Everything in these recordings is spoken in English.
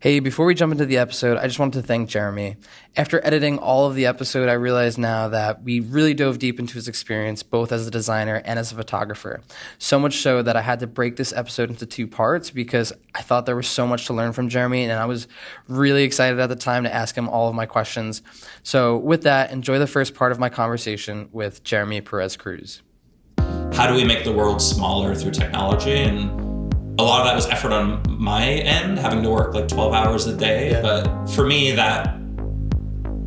Hey, before we jump into the episode, I just wanted to thank Jeremy. After editing all of the episode, I realize now that we really dove deep into his experience, both as a designer and as a photographer. So much so that I had to break this episode into two parts because I thought there was so much to learn from Jeremy, and I was really excited at the time to ask him all of my questions. So, with that, enjoy the first part of my conversation with Jeremy Perez Cruz. How do we make the world smaller through technology? And a lot of that was effort on my end, having to work like 12 hours a day. Yeah. But for me, that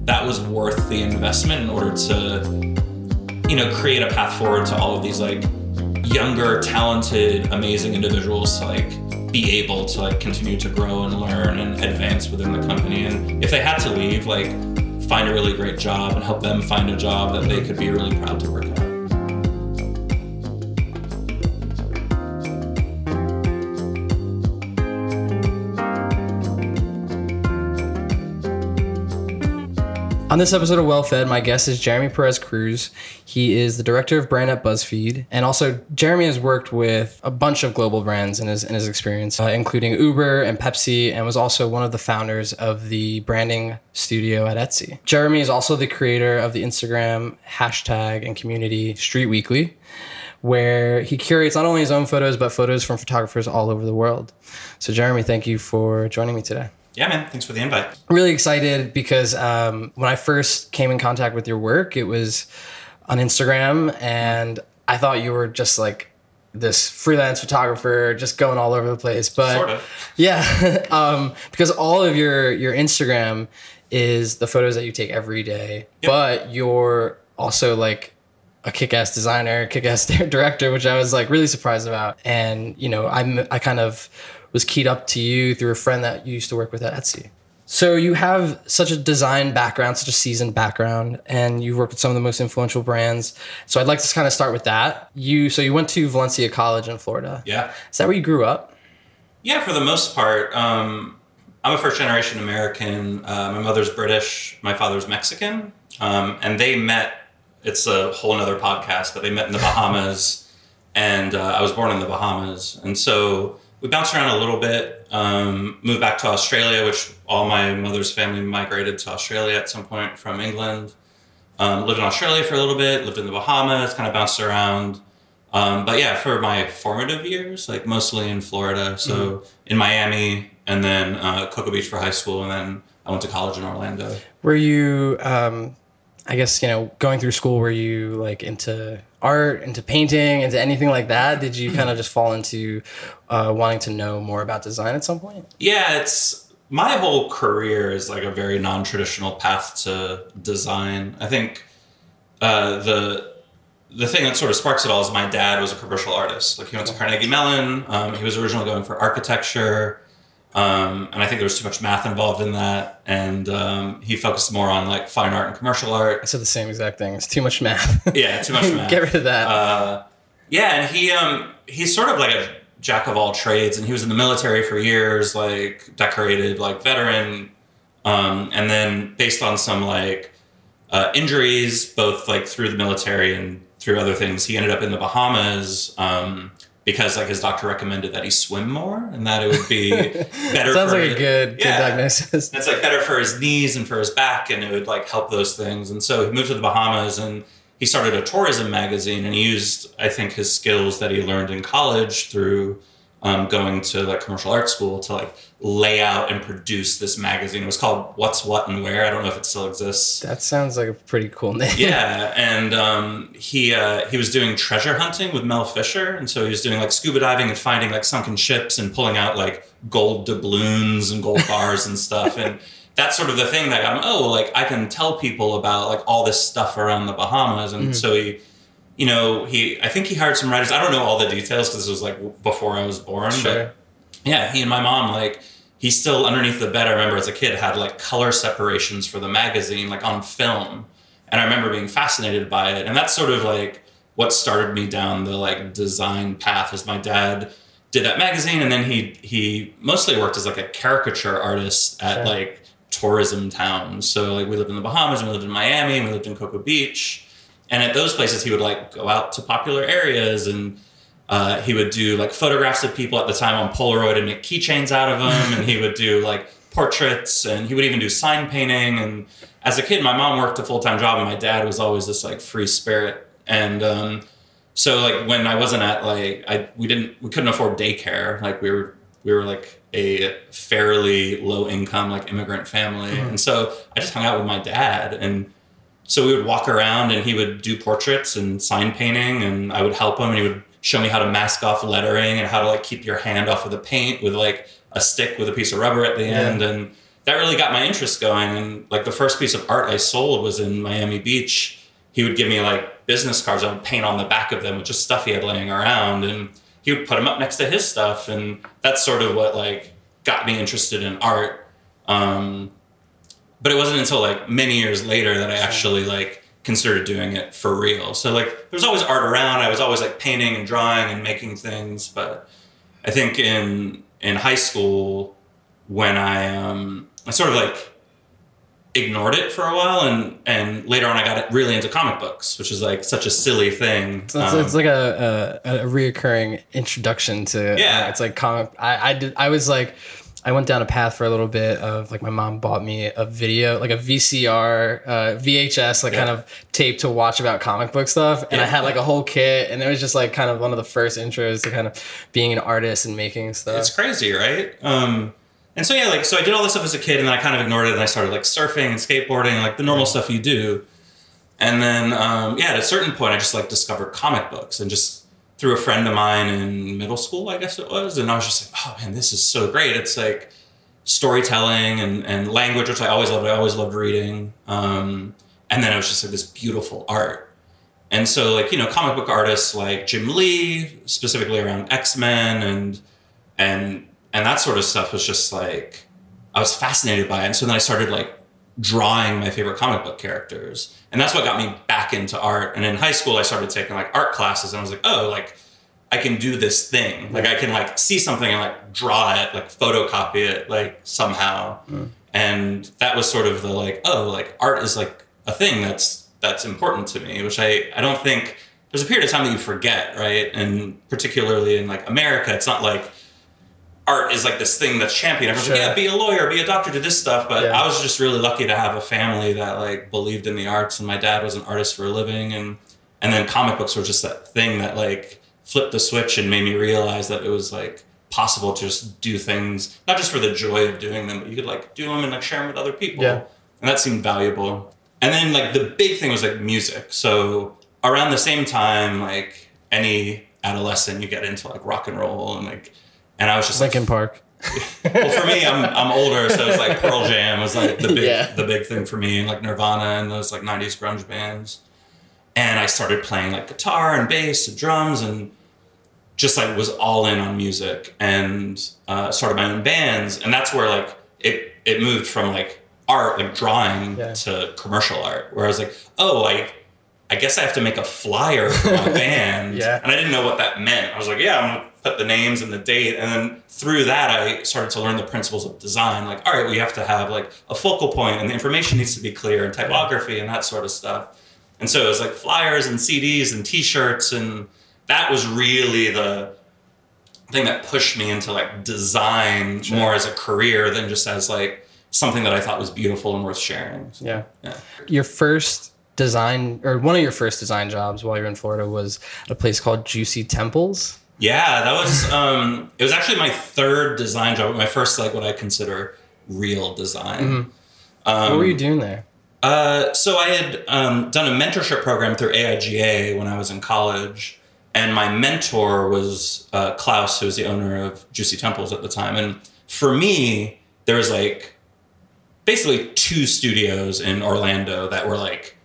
that was worth the investment in order to, you know, create a path forward to all of these like younger, talented, amazing individuals to like be able to like continue to grow and learn and advance within the company. And if they had to leave, like find a really great job and help them find a job that they could be really proud to work at. On this episode of Well Fed, my guest is Jeremy Perez Cruz. He is the director of brand at BuzzFeed, and also Jeremy has worked with a bunch of global brands in his in his experience, uh, including Uber and Pepsi, and was also one of the founders of the branding studio at Etsy. Jeremy is also the creator of the Instagram hashtag and community Street Weekly where he curates not only his own photos but photos from photographers all over the world. So, Jeremy, thank you for joining me today. Yeah, man. Thanks for the invite. Really excited because um, when I first came in contact with your work, it was on Instagram, and I thought you were just like this freelance photographer, just going all over the place. But sort of. yeah, um, because all of your your Instagram is the photos that you take every day, yep. but you're also like a kick-ass designer, kick-ass director, which I was like really surprised about. And you know, I'm I kind of was keyed up to you through a friend that you used to work with at Etsy. So you have such a design background, such a seasoned background, and you've worked with some of the most influential brands. So I'd like to kind of start with that. You so you went to Valencia College in Florida. Yeah. Is that where you grew up? Yeah, for the most part. Um, I'm a first generation American. Uh, my mother's British. My father's Mexican. Um, and they met. It's a whole another podcast, but they met in the Bahamas, and uh, I was born in the Bahamas, and so we bounced around a little bit. Um, moved back to Australia, which all my mother's family migrated to Australia at some point from England. Um, lived in Australia for a little bit. Lived in the Bahamas. Kind of bounced around. Um, but yeah, for my formative years, like mostly in Florida. So mm-hmm. in Miami, and then uh, Cocoa Beach for high school, and then I went to college in Orlando. Were you? Um, I guess you know, going through school, were you like into art, into painting, into anything like that? Did you kind of just fall into uh, wanting to know more about design at some point? Yeah, it's my whole career is like a very non-traditional path to design. I think uh, the the thing that sort of sparks it all is my dad was a commercial artist. Like he went to Carnegie Mellon. Um, he was originally going for architecture. Um, and I think there was too much math involved in that, and um, he focused more on like fine art and commercial art. I said the same exact thing. It's too much math. yeah, too much math. Get rid of that. Uh, yeah, and he um, he's sort of like a jack of all trades, and he was in the military for years, like decorated like veteran, um, and then based on some like uh, injuries, both like through the military and through other things, he ended up in the Bahamas. Um, because like his doctor recommended that he swim more and that it would be better. Sounds like his, a good, yeah, good diagnosis. It's like better for his knees and for his back, and it would like help those things. And so he moved to the Bahamas and he started a tourism magazine, and he used I think his skills that he learned in college through um, going to like commercial art school to like lay out and produce this magazine. It was called What's What and Where. I don't know if it still exists. That sounds like a pretty cool name. yeah, and um, he uh, he was doing treasure hunting with Mel Fisher, and so he was doing like scuba diving and finding like sunken ships and pulling out like gold doubloons and gold bars and stuff and. That's sort of the thing that I'm. Oh, like I can tell people about like all this stuff around the Bahamas, and mm-hmm. so he you know, he I think he hired some writers. I don't know all the details because this was like before I was born. Sure. But yeah, he and my mom like he still underneath the bed. I remember as a kid had like color separations for the magazine like on film, and I remember being fascinated by it. And that's sort of like what started me down the like design path. Is my dad did that magazine, and then he he mostly worked as like a caricature artist at sure. like tourism towns. So like we lived in the Bahamas, and we lived in Miami, and we lived in Cocoa Beach and at those places, he would like go out to popular areas and uh, he would do like photographs of people at the time on Polaroid and make keychains out of them. and he would do like portraits and he would even do sign painting. And as a kid, my mom worked a full time job and my dad was always this like free spirit. And um, so like when I wasn't at like I we didn't we couldn't afford daycare. Like we were we were like a fairly low income like immigrant family. And so I just hung out with my dad and so we would walk around and he would do portraits and sign painting and I would help him and he would show me how to mask off lettering and how to like keep your hand off of the paint with like a stick with a piece of rubber at the end. And that really got my interest going. And like the first piece of art I sold was in Miami Beach. He would give me like business cards. I would paint on the back of them with just stuff he had laying around. And he would put them up next to his stuff. And that's sort of what like got me interested in art. Um, but it wasn't until like many years later that I actually like considered doing it for real. So like there was always art around. I was always like painting and drawing and making things. But I think in in high school when I um I sort of like ignored it for a while and and later on I got really into comic books, which is like such a silly thing. So it's, Um, it's like a, a a reoccurring introduction to Yeah. uh, it's like comic. I I did I was like I went down a path for a little bit of like my mom bought me a video like a VCR uh, VHS like Yeah. kind of tape to watch about comic book stuff and I had like a whole kit and it was just like kind of one of the first intros to kind of being an artist and making stuff. It's crazy, right? Um, and so yeah, like so I did all this stuff as a kid, and then I kind of ignored it, and I started like surfing and skateboarding like the normal stuff you do. And then um, yeah, at a certain point, I just like discovered comic books, and just through a friend of mine in middle school, I guess it was, and I was just like, oh man, this is so great. It's like storytelling and and language, which I always loved. I always loved reading. Um, and then it was just like this beautiful art. And so, like you know, comic book artists like Jim Lee, specifically around X Men and and and that sort of stuff was just like I was fascinated by it. And so then I started like drawing my favorite comic book characters, and that's what got me back into art. And in high school, I started taking like art classes, and I was like, oh, like I can do this thing. Like I can like see something and like draw it, like photocopy it, like somehow. Hmm. And that was sort of the like, oh, like art is like a thing that's that's important to me, which I I don't think there's a period of time that you forget, right? And particularly in like America, it's not like art is like this thing that's championed. Everyone's Sure. like, yeah, be a lawyer, be a doctor, do this stuff. But Yeah. I was just really lucky to have a family that like believed in the arts, and my dad was an artist for a living, and and then comic books were just that thing that like flipped the switch and made me realize that it was like possible to just do things not just for the joy of doing them, but you could like do them and like share them with other people. Yeah. And that seemed valuable. And then like the big thing was like music. So around the same time, like any adolescent, you get into like rock and roll and like, and I was just Linkin like, Park. well, for me, I'm I'm older, so it's like Pearl Jam was like the big Yeah. the big thing for me, and like Nirvana and those like '90s grunge bands. And I started playing like guitar and bass and drums, and just like was all in on music, and uh, started my own bands, and that's where like it it moved from like art, like drawing, Yeah. to commercial art, where I was like, oh, I I guess I have to make a flyer for my band. Yeah. And I didn't know what that meant. I was like, yeah, I'm gonna put the names and the date. And then through that I started to learn the principles of design. Like, all right, we have to have like a focal point and the information needs to be clear and typography and that sort of stuff. And so it was like flyers and CDs and t-shirts and that was really the thing that pushed me into like design more as a career than just as like something that I thought was beautiful and worth sharing. So, Yeah. yeah. Your first design or one of your first design jobs while you were in Florida was at a place called Juicy Temples. Yeah, that was um it was actually my third design job, my first like what I consider real design. what were you doing there? Uh, so I had um, done a mentorship program through AIGA when I was in college, and my mentor was uh, Klaus, who was the owner of Juicy Temples at the time. And for me, there was like basically two studios in Orlando that were like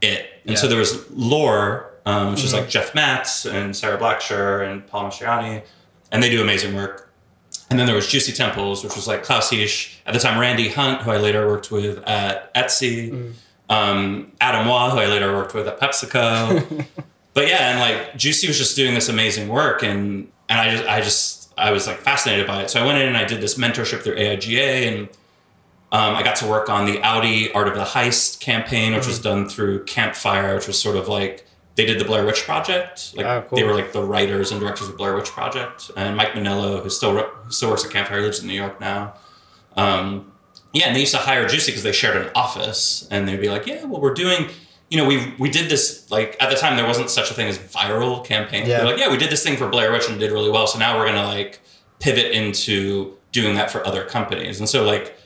it. And so there was Lure, um, which is like Jeff Matz and Sarah Blacksher and Paul Mastroianni, and they do amazing work. And then there was Juicy Temples, which was like Klaus Heisch, at the time Randy Hunt, who I later worked with at Etsy, um, Adam Waugh, who I later worked with at PepsiCo. but yeah, and like Juicy was just doing this amazing work, and and I just I just I was like fascinated by it. So I went in and I did this mentorship through AIGA, and um, I got to work on the Audi Art of the Heist campaign, which was done through Campfire, which was sort of like they did the Blair Witch Project. Like Oh, cool. they were like the writers and directors of Blair Witch Project. And Mike Monello, who still who still works at Campfire, lives in New York now. Um, yeah, and they used to hire Juicy because they shared an office, and they'd be like, "Yeah, well, we're doing." You know, we we did this like at the time there wasn't such a thing as viral campaigns. Yeah. They're like, yeah, we did this thing for Blair Witch and did really well. So now we're gonna like pivot into doing that for other companies. And so like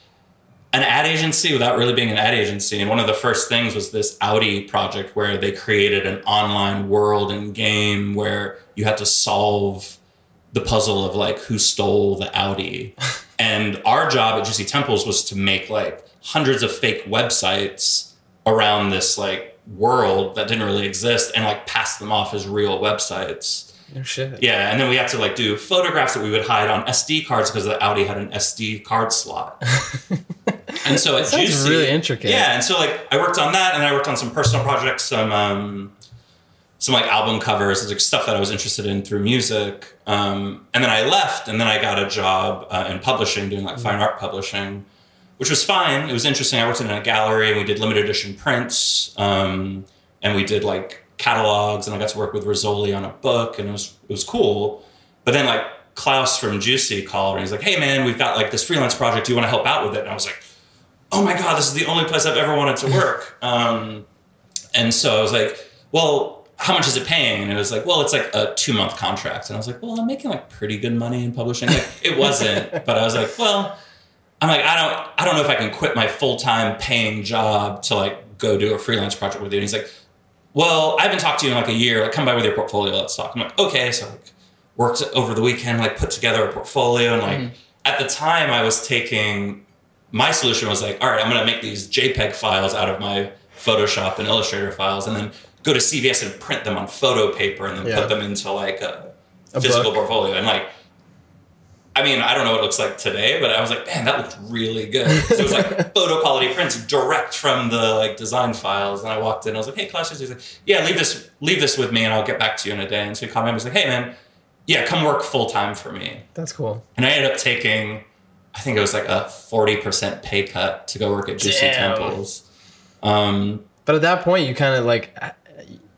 an ad agency without really being an ad agency. And one of the first things was this Audi project where they created an online world and game where you had to solve the puzzle of like who stole the Audi. and our job at Juicy Temples was to make like hundreds of fake websites around this like world that didn't really exist and like pass them off as real websites. No shit. Yeah, and then we had to like do photographs that we would hide on SD cards because the Audi had an SD card slot. and so it Sounds Juicy, really intricate. Yeah, and so like I worked on that, and I worked on some personal projects, some um, some like album covers, like stuff that I was interested in through music. Um, and then I left, and then I got a job uh, in publishing, doing like fine art publishing, which was fine. It was interesting. I worked in a gallery, and we did limited edition prints, um, and we did like catalogs, and I got to work with Rizzoli on a book, and it was it was cool. But then like Klaus from Juicy called, and he's like, "Hey man, we've got like this freelance project. Do you want to help out with it?" And I was like, "Oh my god, this is the only place I've ever wanted to work." um, and so I was like, "Well." How much is it paying? And it was like, well, it's like a two month contract. And I was like, well, I'm making like pretty good money in publishing. Like, it wasn't, but I was like, well, I'm like, I don't, I don't know if I can quit my full time paying job to like go do a freelance project with you. And he's like, well, I haven't talked to you in like a year. Like, come by with your portfolio. Let's talk. I'm like, okay. So like, worked over the weekend, like put together a portfolio, and like at the time, I was taking my solution was like, all right, I'm gonna make these JPEG files out of my Photoshop and Illustrator files, and then go to CVS and print them on photo paper, and then Yeah. put them into like a, A physical book. portfolio, and like. I mean, I don't know what it looks like today, but I was like, man, that looked really good. So it was like photo quality prints direct from the like design files. And I walked in, I was like, hey, Klaus, he's like, yeah, leave this, leave this with me, and I'll get back to you in a day. And so he called me and was like, hey, man, yeah, come work full time for me. That's cool. And I ended up taking, I think it was like a forty percent pay cut to go work at Juicy Damn. Temples. Um, But at that point, you kind of like,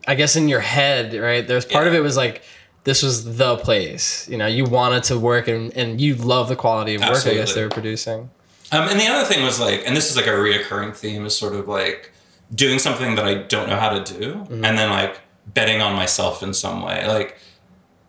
I guess in your head, right? There's part of it was like, this was the place. You know, you wanted to work and, and you love the quality of work, I guess they were producing. Um, and the other thing was like, and this is like a reoccurring theme, is sort of like doing something that I don't know how to do, Mm-hmm. and then like betting on myself in some way. Like,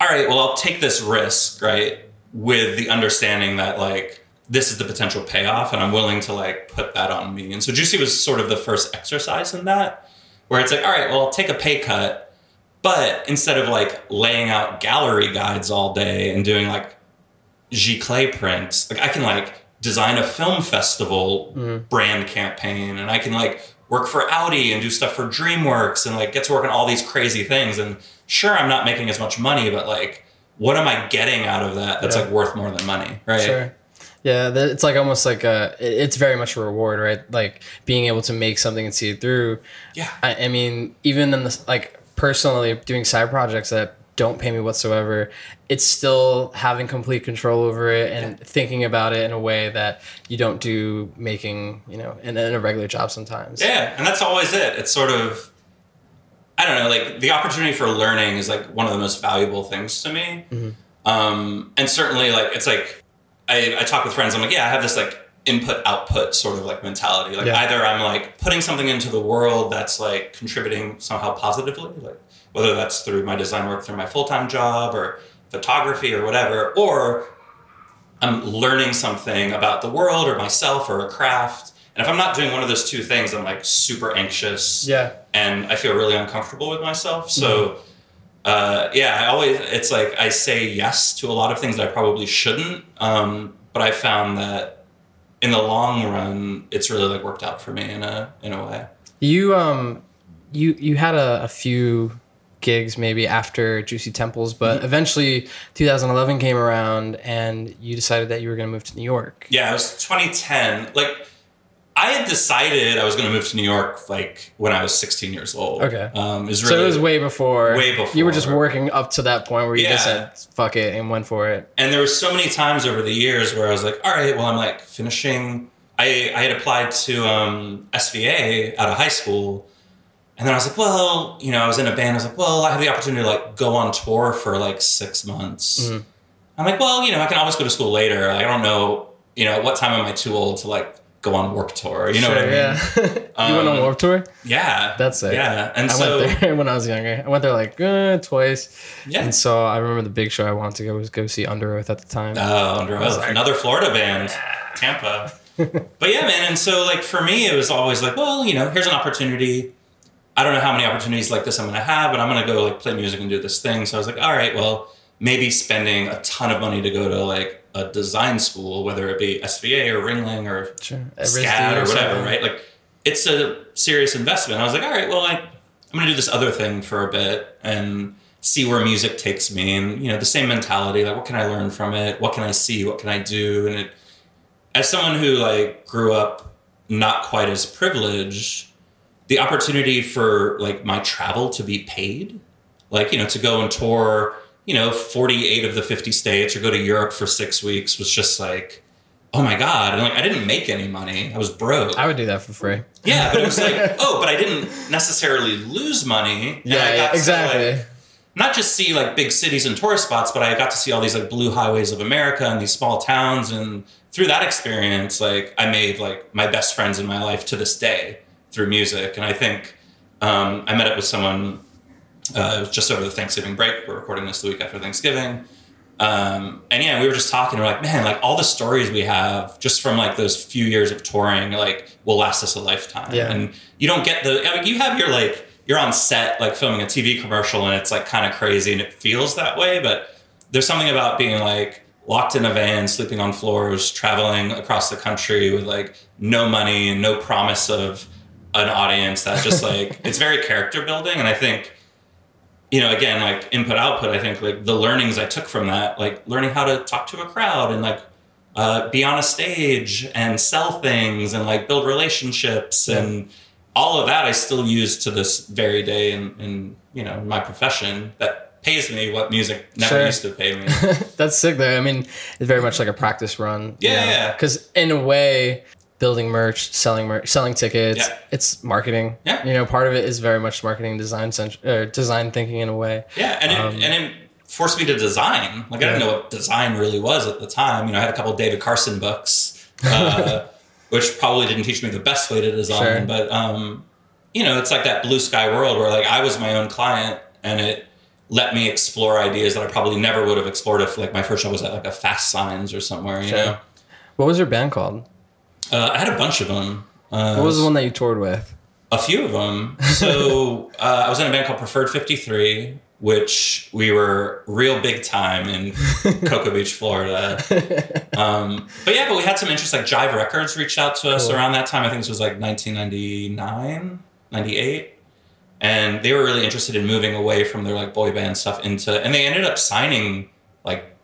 all right, well, I'll take this risk, right, with the understanding that like this is the potential payoff, and I'm willing to like put that on me. And so Juicy was sort of the first exercise in that, where it's like, all right, well, I'll take a pay cut, but instead of like laying out gallery guides all day and doing like Giclée prints. Like I can like design a film festival mm-hmm. brand campaign and I can like work for Audi and do stuff for DreamWorks and like get to work on all these crazy things. And sure, I'm not making as much money, but like, what am I getting out of that that's Yeah. like worth more than money? Right. Sure. Yeah, it's like almost like a. It's very much a reward, right? Like being able to make something and see it through. Yeah. I, I mean, even in this, like personally doing side projects that don't pay me whatsoever, it's still having complete control over it and thinking about it in a way that you don't do making, you know, in, in a regular job sometimes. Yeah, and that's always it. It's sort of, I don't know, like the opportunity for learning is like one of the most valuable things to me. Um, and certainly, like it's like I, I talk with friends. I'm like, yeah, I have this like input output sort of like mentality. Like Yeah. either I'm like putting something into the world that's like contributing somehow positively, like whether that's through my design work, through my full time job, or photography, or whatever, or I'm learning something about the world or myself or a craft. And if I'm not doing one of those two things, I'm like super anxious Yeah. and I feel really uncomfortable with myself. So, mm-hmm. Uh, yeah, I always, it's like I say yes to a lot of things that I probably shouldn't. Um, but I found that in the long run, it's really like worked out for me in a, in a way. You um, you you had a, a few gigs maybe after Juicy Temples, but eventually 2011 came around and you decided that you were going to move to New York. Yeah, it was 2010. Like, I had decided I was going to move to New York like when I was 16 years old. Okay. Um, was So it was way before. Way before. You were just working up to that point where you just said "fuck it" and went for it. and there were so many times over the years where I was like, all right, well, I'm like finishing. I, I had applied to um, SVA out of high school. And then I was like, well, you know, I was in a band. I was like, well, I have the opportunity to like go on tour for like six months. Mhm. I'm like, well, you know, I can always go to school later. Like, I don't know you know, at what time am I too old to like go on Warped Tour? You know what I mean? yeah. you went on Um, Warped Tour? Yeah. That's it. Yeah. And I so, went there when I was younger. I went there like uh, twice. yeah. And so I remember the big show I wanted to go was go see Underoath at the time. Oh, Underoath, like- another Florida band, Tampa. but yeah, man. And so, like, for me, it was always like, well, you know, here's an opportunity. I don't know how many opportunities like this I'm to have, but I'm to go like play music and do this thing. So I was like, all right, well, maybe spending a ton of money to go to like a design school, whether it be SVA or Ringling or sure. SCAD or whatever, something. right? Like, it's a serious investment. I was like, all right, well, like, I'm going to do this other thing for a bit and see where music takes me. And, you know, the same mentality, like, what can I learn from it? What can I see? What can I do? And it, as someone who, like, grew up not quite as privileged, the opportunity for, like, my travel to be paid, like, you know, to go and tour, you know, 48 of the 50 states or go to Europe for six weeks was just like, oh my God. And, like, I didn't make any money. I was broke. I would do that for free. Yeah, but it was like, oh, but I didn't necessarily lose money. Yeah, yeah, exactly. like, not just see like big cities and tourist spots, but I got to see all these like blue highways of America and these small towns. And through that experience, like I made like my best friends in my life to this day through music. And I think um, I met up with someone uh, it was just over the Thanksgiving break. We're recording this the week after Thanksgiving. Um, and yeah, we were just talking. We're like, man, like all the stories we have just from like those few years of touring, like will last us a lifetime. Yeah. And you don't get the. I mean, you have your like you're on set like filming a TV commercial, and it's like kind of crazy, and it feels that way. But there's something about being like locked in a van, sleeping on floors, traveling across the country with like no money and no promise of an audience. That just like it's very character building, and I think you know, again, like input output, I think like the learnings I took from that, like learning how to talk to a crowd and like uh, be on a stage and sell things and like build relationships and all of that I still use to this very day in, in you know, my profession that pays me what music never Sure. used to pay me. That's sick though. I mean, it's very much like a practice run. Yeah, yeah. Because in a way, building merch, selling merch, selling tickets, Yeah. it's marketing. Yeah. You know, part of it is very much marketing, design, cent- or design thinking in a way. Yeah, and it, Um, and it forced me to design. Like I didn't know what design really was at the time. You know, I had a couple David Carson books, uh, which probably didn't teach me the best way to design. Sure. But um, you know, it's like that blue sky world where like I was my own client, and it let me explore ideas that I probably never would have explored if like my first job was at like a Fast Signs or somewhere. You Sure. know, What was your band called? Uh, I had a bunch of them. Uh, What was the one that you toured with? a few of them. So uh, I was in a band called Preferred 53, which we were real big time in Cocoa Beach, Florida. Um, but yeah, but we had some interest. Like Jive Records reached out to us Cool. around that time. I think this was like 1999, 98. And they were really interested in moving away from their like boy band stuff into, and they ended up signing like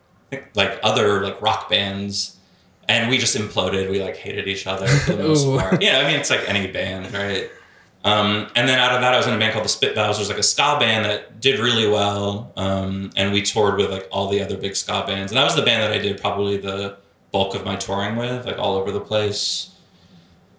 like other like rock bands and we just imploded. We like hated each other for the most part. Yeah i mean it's like any band right? Um, and then out of that i was in a band called the spit Bowsers, like a ska band that did really well. Um, and we toured with like all the other big ska bands. And that was the band that i did probably the bulk of my touring with like all over the place.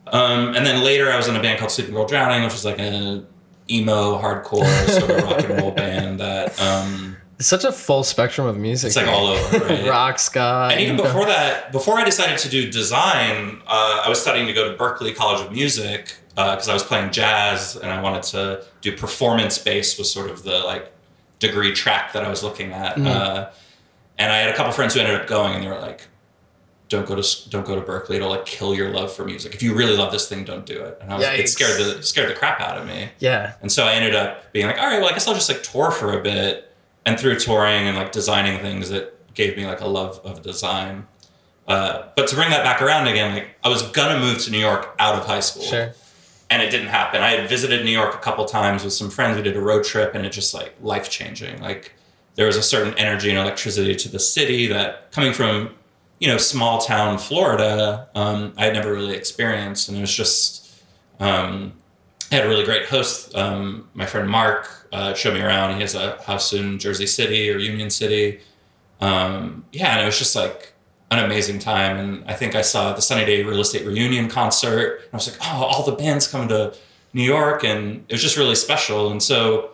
Um, and then later i was in a band called sleeping girl drowning which was like an emo hardcore sort of rock and roll band that um, It's such a full spectrum of music. it's like all over right? rock, ska. And even before that, before I decided to do design, uh, I was studying to go to Berklee College of Music because I was playing jazz and I wanted to do performance based was sort of the like degree track that I was looking at. Mm. Uh, and I had a couple friends who ended up going and they were like, "Don't go to don't go to Berklee. It'll like kill your love for music. If you really love this thing, don't do it." And I was it scared the scared the crap out of me. Yeah. And so I ended up being like, all right, well, I guess I'll just like tour for a bit. And through touring and like designing things, it gave me like a love of design. Uh, but to bring that back around again, like I was gonna move to New York out of high school, Sure. and it didn't happen. I had visited New York a couple times with some friends. We did a road trip, and it just like life changing. Like there was a certain energy and electricity to the city that coming from you know small town Florida, um, I had never really experienced, and it was just um, I had a really great host. Um, my friend Mark uh, showed me around. He has a house in Jersey City or Union City. Um, yeah, and it was just like an amazing time. And I think I saw the Sunny Day Real Estate Reunion concert. And I was like, oh, all the bands coming to New York, and it was just really special. And so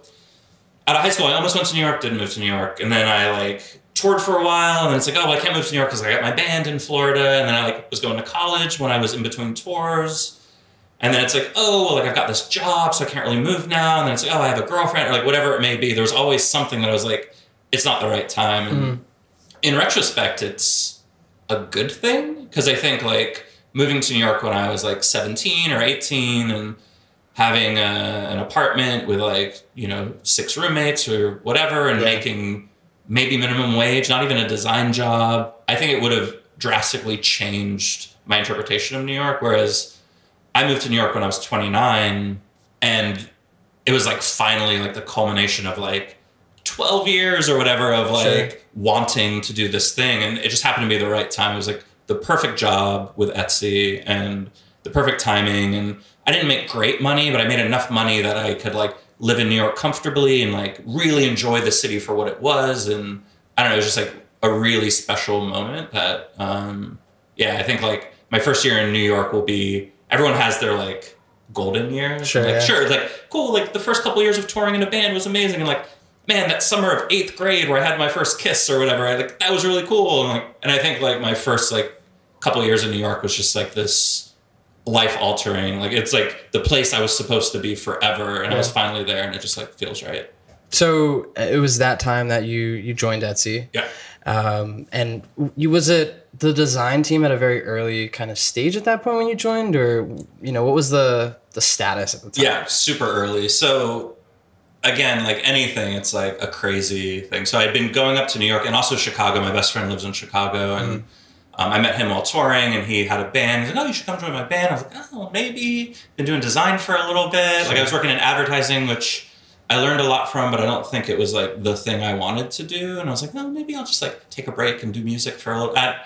out of high school, I almost went to New York, didn't move to New York, and then I like toured for a while, and then it's like, oh, well, I can't move to New York because I got my band in Florida, and then I like was going to college when I was in between tours. And then it's like, oh, well, like I've got this job, so I can't really move now. And then it's like, oh, I have a girlfriend, or like whatever it may be. There's always something that I was like, it's not the right time. And Mm-hmm. in retrospect, it's a good thing because I think like moving to New York when I was like 17 or 18 and having a, an apartment with like, you know, six roommates or whatever and Yeah. making maybe minimum wage, not even a design job, I think it would have drastically changed my interpretation of New York. Whereas I moved to New York when I was 29 and it was like finally like the culmination of like 12 years or whatever of like Sure. wanting to do this thing and it just happened to be the right time it was like the perfect job with etsy and the perfect timing and i didn't make great money but i made enough money that i could like live in new york comfortably and like really enjoy the city for what it was and i don't know it was just like a really special moment that um yeah i think like my first year in new york will be everyone has their like golden years Sure, like yeah. sure like cool like the first couple years of touring in a band was amazing and like man that summer of eighth grade where i had my first kiss or whatever I, like that was really cool and like and i think like my first like couple years in new york was just like this life altering like it's like the place i was supposed to be forever and i was finally there and it just like feels right So uh, it was that time that you you joined Etsy. yeah Um, and you was it the design team at a very early kind of stage at that point when you joined, or you know what was the the status at the time? Yeah, super early. So again, like anything, it's like a crazy thing. So I'd been going up to New York and also Chicago. My best friend lives in Chicago, and um, I met him while touring. And he had a band. He's like, "Oh, you should come join my band." I was like, "Oh, maybe." Been doing design for a little bit. Like I was working in advertising, which I learned a lot from, but I don't think it was like the thing I wanted to do. And I was like, "Oh, maybe I'll just like take a break and do music for a little." I,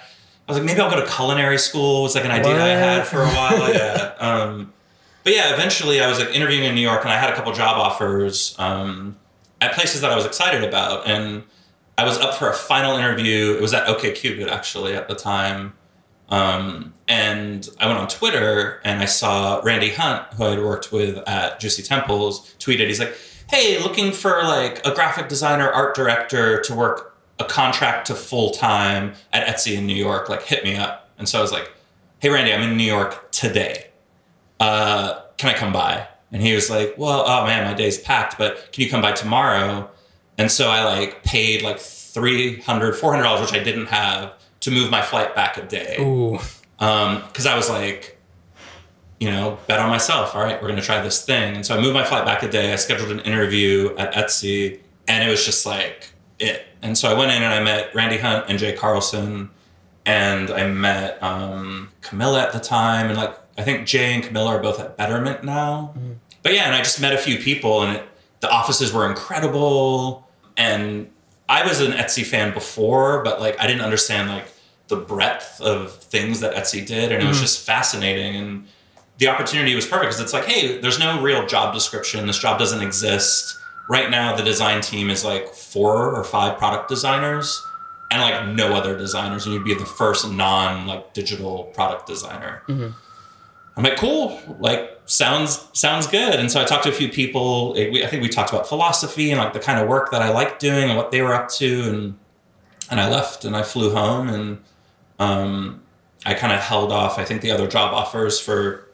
I was like, maybe I'll go to culinary school. Was like an idea I had for a while. yeah. Um, but yeah, eventually I was like interviewing in New York and I had a couple job offers um, at places that I was excited about. And I was up for a final interview. It was at OKCupid actually at the time. Um, and I went on Twitter and I saw Randy Hunt, who I had worked with at Juicy Temples, tweeted, he's like, hey, looking for like a graphic designer, art director to work a contract to full time at Etsy in New York, like hit me up. And so I was like, hey, Randy, I'm in New York today uh, can I come by? And he was like, well, oh man, my day's packed, but can you come by tomorrow? And so I like paid like 300 $400, which I didn't have to move my flight back a day. Ooh. Um, cause I was like, you know, bet on myself. All right, we're going to try this thing. And so I moved my flight back a day. I scheduled an interview at Etsy and it was just like it. And so I went in and I met Randy Hunt and Jay Carlson and I met um, Camilla at the time, and like I think Jay and Camilla are both at Betterment now. But yeah, and I just met a few people, and it, the offices were incredible. And I was an Etsy fan before, but like I didn't understand like the breadth of things that Etsy did, and it was just fascinating. And the opportunity was perfect because it's like, hey, there's no real job description. This job doesn't exist. Right now, the design team is like four or five product designers and like no other designers, and you'd be the first non like digital product designer. I'm like, cool, like sounds sounds good. And so I talked to a few people. Eh, we- I think we talked about philosophy and like the kind of work that I liked doing and what they were up to, and and I left and I flew home and um, I kind of held off. I think the other job offers for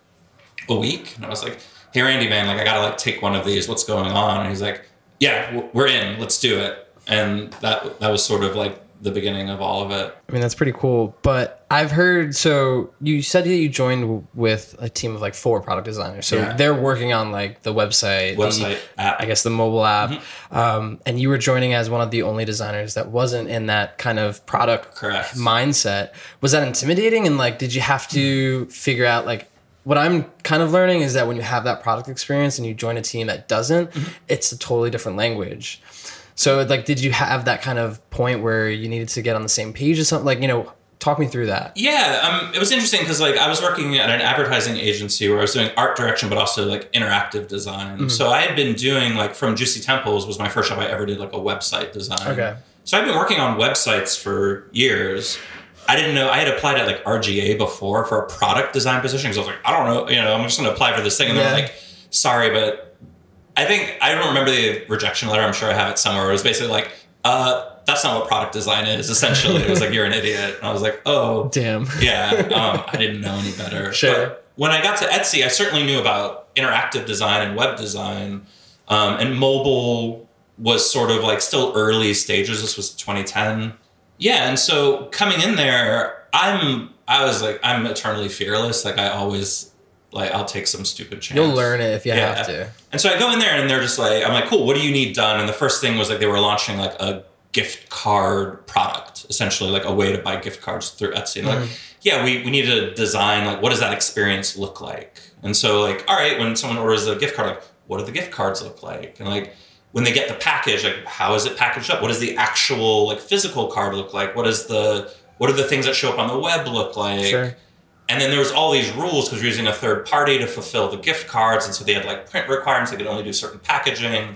a week, and I was like, hey Randy, man, like I gotta like take one of these. What's going on? And he's like, yeah, we're in. Let's do it. And that that was sort of like the beginning of all of it. I mean, that's pretty cool. But I've heard so you said that you joined with a team of like four product designers. So Yeah. they're working on like the website, the- Website, app. I guess the mobile app. Um, and you were joining as one of the only designers that wasn't in that kind of product Correct. mindset. Was that intimidating? And like, did you have to figure out like, what I'm kind of learning is that when you have that product experience and you join a team that doesn't, it's a totally different language. So like, did you have that kind of point where you needed to get on the same page or something? Like, you know, talk me through that. Yeah, um, it was interesting because like I was working at an advertising agency where I was doing art direction, but also like interactive design. So I had been doing like from Juicy Temples was my first job I ever did like a website design. Okay. So I've been working on websites for years. I didn't know I had applied at like RGA before for a product design position because I was like, I don't know, you know, I'm just going to apply for this thing, and Yeah. they're like, sorry, but I think I don't remember the rejection letter. I'm sure I have it somewhere. It was basically like, uh, that's not what product design is. Essentially, it was like you're an idiot. And I was like, oh, Damn. yeah, um, I didn't know any better. Sure. But when I got to Etsy, I certainly knew about interactive design and web design, um, and mobile was sort of like still early stages. This was 2010. Yeah, and so coming in there, I'm I was like I'm eternally fearless. Like I always like I'll take some stupid chance. You'll learn it if you Yeah. have to. And so I go in there and they're just like, I'm like, cool, what do you need done? And the first thing was like they were launching like a gift card product, essentially like a way to buy gift cards through Etsy. And like, mm-hmm. yeah, we, we need to design like what does that experience look like? And so like, all right, when someone orders a gift card, like, what do the gift cards look like? And like when they get the package, like how is it packaged up? What does the actual like physical card look like? What is the what are the things that show up on the web look like? Sure. And then there was all these rules because we are using a third party to fulfill the gift cards, and so they had like print requirements. They could only do certain packaging.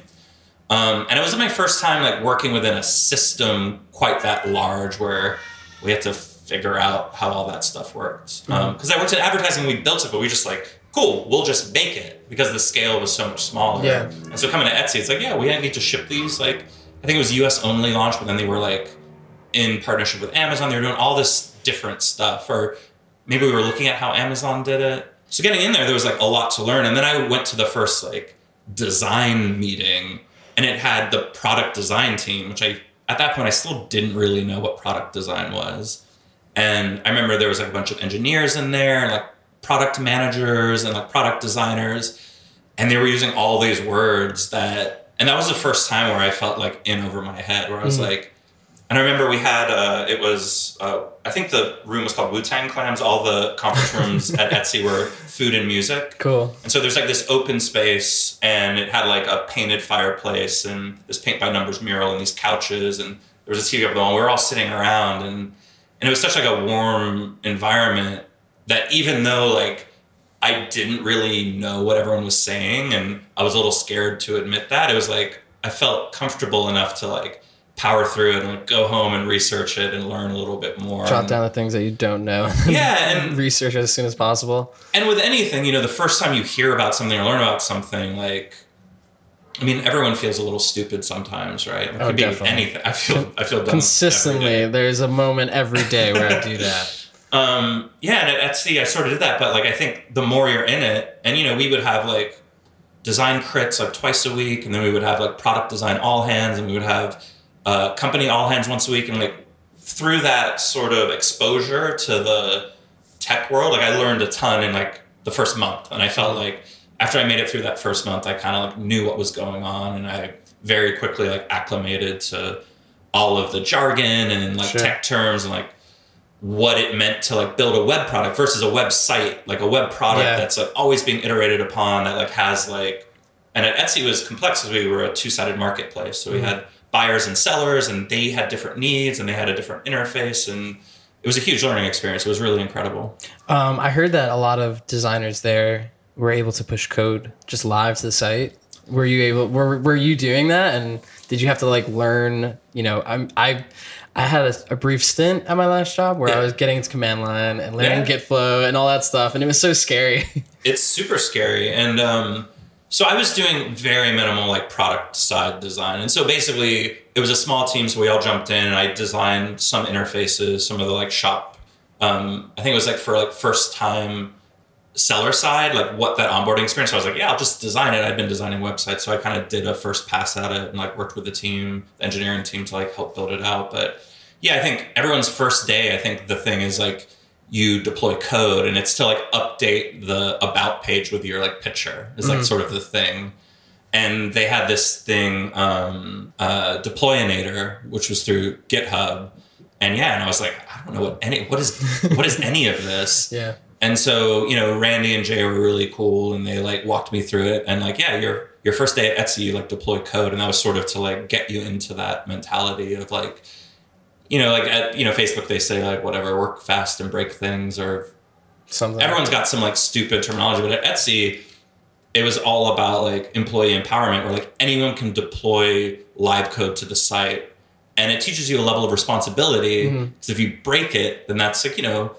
Um, and it was my first time like working within a system quite that large where we had to figure out how all that stuff worked. Because I worked in advertising, we built it, but we just like, cool, we'll just make it because the scale was so much smaller. Yeah. And so coming to Etsy, it's like, yeah, we didn't need to ship these. Like, I think it was US only launch, but then they were like in partnership with Amazon. They were doing all this different stuff. Or maybe we were looking at how Amazon did it. So getting in there, there was like a lot to learn. And then I went to the first like design meeting and it had the product design team, which I, at that point, I still didn't really know what product design was. And I remember there was like a bunch of engineers in there and like product managers and like product designers. And they were using all these words that, and that was the first time where I felt like in over my head, where I was like, and I remember we had, uh, it was, uh, I think the room was called Wu Tang Clams. All the conference rooms at Etsy were food and music. Cool. And so there's like this open space, and it had like a painted fireplace and this paint by numbers mural and these couches, and there was a TV up the wall. We were all sitting around, and and it was such like a warm environment that even though like I didn't really know what everyone was saying, and I was a little scared to admit that, it was like I felt comfortable enough to like power through it and like go home and research it and learn a little bit more. Jot down the things that you don't know. Yeah, and research as soon as possible. and with anything, you know, the first time you hear about something or learn about something, like, I mean, everyone feels a little stupid sometimes, right? It Oh, could be definitely. anything. I feel, I feel dumb Consistently, there's a moment every day where I do that. Um, yeah, and at Etsy, I sort of did that, but like, I think the more you're in it, and you know, we would have like design crits like twice a week, and then we would have like product design all hands, and we would have uh, company all hands once a week, and like through that sort of exposure to the tech world, like I learned a ton in like the first month, and I felt like after I made it through that first month, I kind of like knew what was going on, and I very quickly like acclimated to all of the jargon and like Sure. tech terms and like what it meant to like build a web product versus a website, like a web product Yeah. that's like always being iterated upon that like has like and at Etsy was complex because we were a two-sided marketplace. So we Mm-hmm. had buyers and sellers and they had different needs and they had a different interface and it was a huge learning experience. It was really incredible. Um, I heard that a lot of designers there were able to push code just live to the site. Were you able? Were, were you doing that? And did you have to like learn? You know, I'm I. I had a, a brief stint at my last job where I was getting into command line and learning Yeah. Git flow and all that stuff, and it was so scary. It's super scary. And um, so I was doing very minimal like product side design. And so basically it was a small team. So we all jumped in and I designed some interfaces, some of the like shop. Um, I think it was like for like first time seller side, like what that onboarding experience. So I was like, yeah, I'll just design it. I'd been designing websites. So I kind of did a first pass at it and like worked with the team, the engineering team to like help build it out. But yeah, I think everyone's first day, I think the thing is like you deploy code and it's to like update the about page with your like picture is like sort of the thing. And they had this thing, um, uh, deployinator, which was through GitHub. And yeah, and I was like, I don't know what any what is what is any of this? yeah. And so, you know, Randy and Jay were really cool and they like walked me through it and like, yeah, your your first day at Etsy, you like deploy code. And that was sort of to like get you into that mentality of like, you know, like at you know, Facebook they say like whatever, work fast and break things or Something. everyone's got some like stupid terminology, but at Etsy, it was all about like employee empowerment where like anyone can deploy live code to the site and it teaches you a level of responsibility Mm-hmm. because if you break it then that's like you know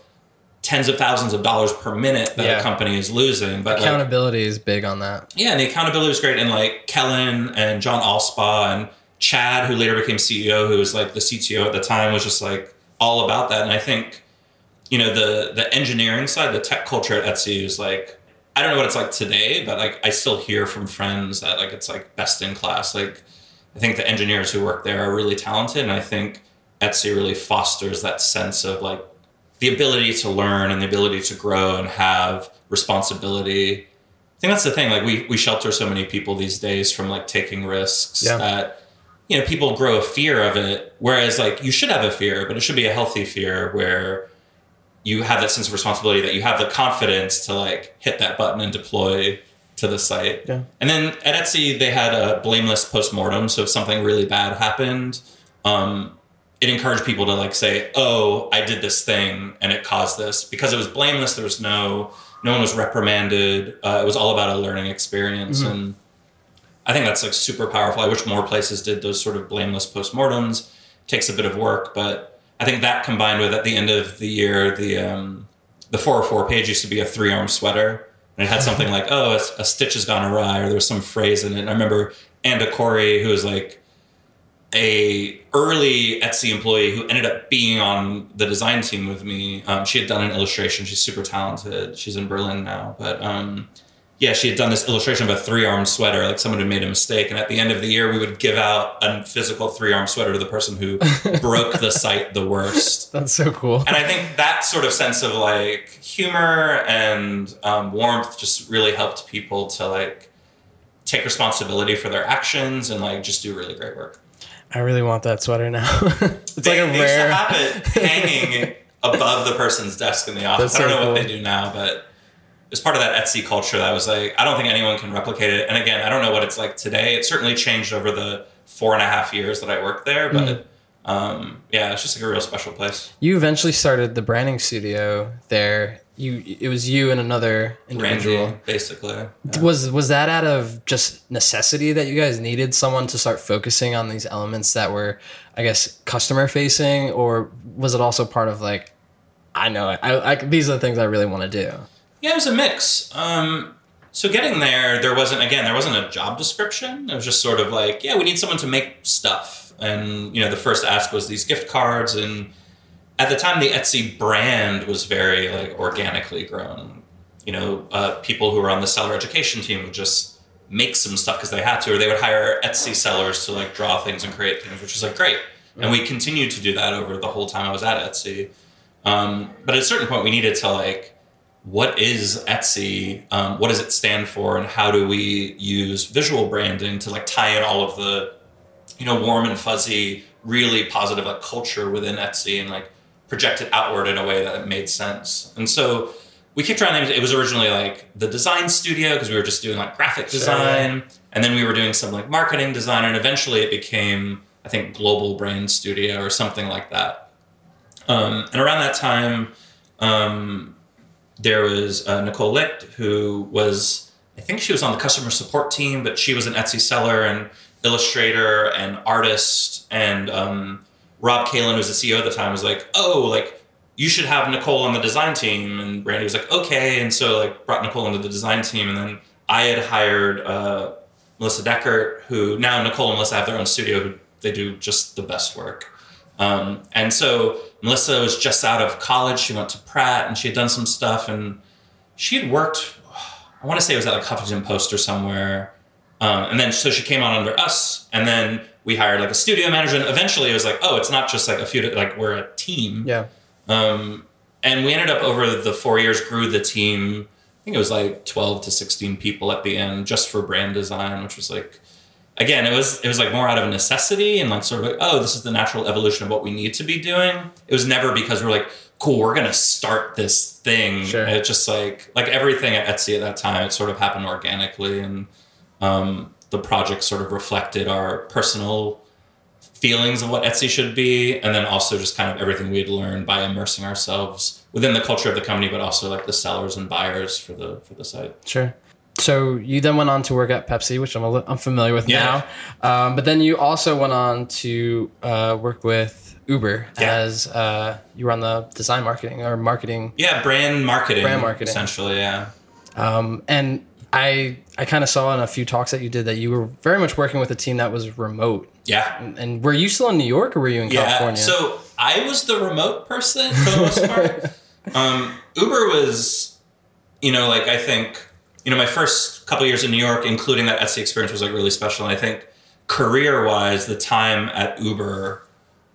tens of thousands of dollars per minute that Yeah. a company is losing but like Accountability is big on that. yeah and the accountability was great and like Kellan and john Allspaw and Chad, who later became CEO, who was like the CTO at the time, was just like all about that. And I think, you know, the the engineering side, the tech culture at Etsy is like I don't know what it's like today, but like I still hear from friends that like it's like best in class. Like I think the engineers who work there are really talented, and I think Etsy really fosters that sense of like the ability to learn and the ability to grow and have responsibility. I think that's the thing. Like we we shelter so many people these days from like taking risks Yeah. that you know people grow a fear of it. Whereas like you should have a fear, but it should be a healthy fear where you have that sense of responsibility that you have the confidence to like hit that button and deploy to the site. Yeah. And then at Etsy, they had a blameless postmortem. So if something really bad happened, um, it encouraged people to like say, "Oh, I did this thing and it caused this," because it was blameless. There was no, no one was reprimanded. Uh, it was all about a learning experience, and I think that's like super powerful. I wish more places did those sort of blameless postmortems. takes a bit of work, but I think that combined with at the end of the year, the um, the 404 page used to be a three arm sweater. And it had something like, oh, a, a stitch has gone awry, or there was some phrase in it. And I remember Anda Corey, who was like a early Etsy employee who ended up being on the design team with me. Um, she had done an illustration. She's super talented. She's in Berlin now, but um, yeah, she had done this illustration of a three armed sweater, like someone had made a mistake. And at the end of the year, we would give out a physical three armed sweater to the person who broke the site the worst. That's so cool. And I think that sort of sense of like humor and um, warmth just really helped people to like take responsibility for their actions and like just do really great work. I really want that sweater now. it's They, like a they used to rare. have it hanging above the person's desk in the office. That's I don't so know what they do now, but it's part of that Etsy culture that was like, I don't think anyone can replicate it. And again, I don't know what it's like today. It certainly changed over the four and a half years that I worked there, but Mm-hmm. um, yeah, it's just like a real special place. You eventually started the branding studio there. You, it was you and another individual. Randy, basically. Yeah. Was was that out of just necessity that you guys needed someone to start focusing on these elements that were, I guess, customer facing, or was it also part of like, I know I, I these are the things I really want to do. Yeah, it was a mix. Um, so getting there, there wasn't again, there wasn't a job description. It was just sort of like, yeah, we need someone to make stuff. And you know, the first ask was these gift cards, and at the time, the Etsy brand was very like organically grown. You know, uh, people who were on the seller education team would just make some stuff because they had to, or they would hire Etsy sellers to like draw things and create things, which was like great. And we continued to do that over the whole time I was at Etsy. Um, but at a certain point, we needed to like what is Etsy? Um, what does it stand for? And how do we use visual branding to like tie in all of the, you know, warm and fuzzy, really positive like culture within Etsy and like project it outward in a way that it made sense. And so we kept trying names. it was originally like the design studio because we were just doing like graphic Sure. design. And then we were doing some like marketing design. And eventually it became, I think, Global Brand Studio or something like that. Um, and around that time, um, there was uh, Nicole Licht, who was, I think she was on the customer support team, but she was an Etsy seller and illustrator and artist. And um, Rob Kalin, was the CEO at the time, was like, oh, like, you should have Nicole on the design team. And Brandy was like, okay. And so, like, brought Nicole into the design team. And then I had hired uh, Melissa Deckert, who now Nicole and Melissa have their own studio, they do just the best work. Um, and so Melissa was just out of college. She went to Pratt and she had done some stuff. And she had worked, I want to say it was at like Huffington Post or somewhere. Um, and then so she came on under us. And then we hired like a studio manager. And eventually it was like, oh, it's not just like a few, like we're a team. Yeah. Um, and we ended up over the four years grew the team. I think it was like twelve to sixteen people at the end, just for brand design, which was like, again, it was it was like more out of necessity and like sort of like, oh, this is the natural evolution of what we need to be doing. It was never because we're like, cool, we're gonna start this thing. Sure. It just like like everything at Etsy at that time, it sort of happened organically, and um, the project sort of reflected our personal feelings of what Etsy should be, and then also just kind of everything we had learned by immersing ourselves within the culture of the company, but also like the sellers and buyers for the for the site. Sure. So you then went on to work at Pepsi, which I'm a li- I'm familiar with Yeah. now. Um, but then you also went on to uh, work with Uber Yeah. as uh, you were on the design marketing or marketing. Yeah, brand marketing. Brand marketing. essentially. Yeah. Um, and I I kind of saw in a few talks that you did that you were very much working with a team that was remote. Yeah. And, and were you still in New York or were you in Yeah. California? So I was the remote person for the most part. um, Uber was, you know, like I think, you know, my first couple years in New York, including that Etsy experience, was like really special. And I think career wise, the time at Uber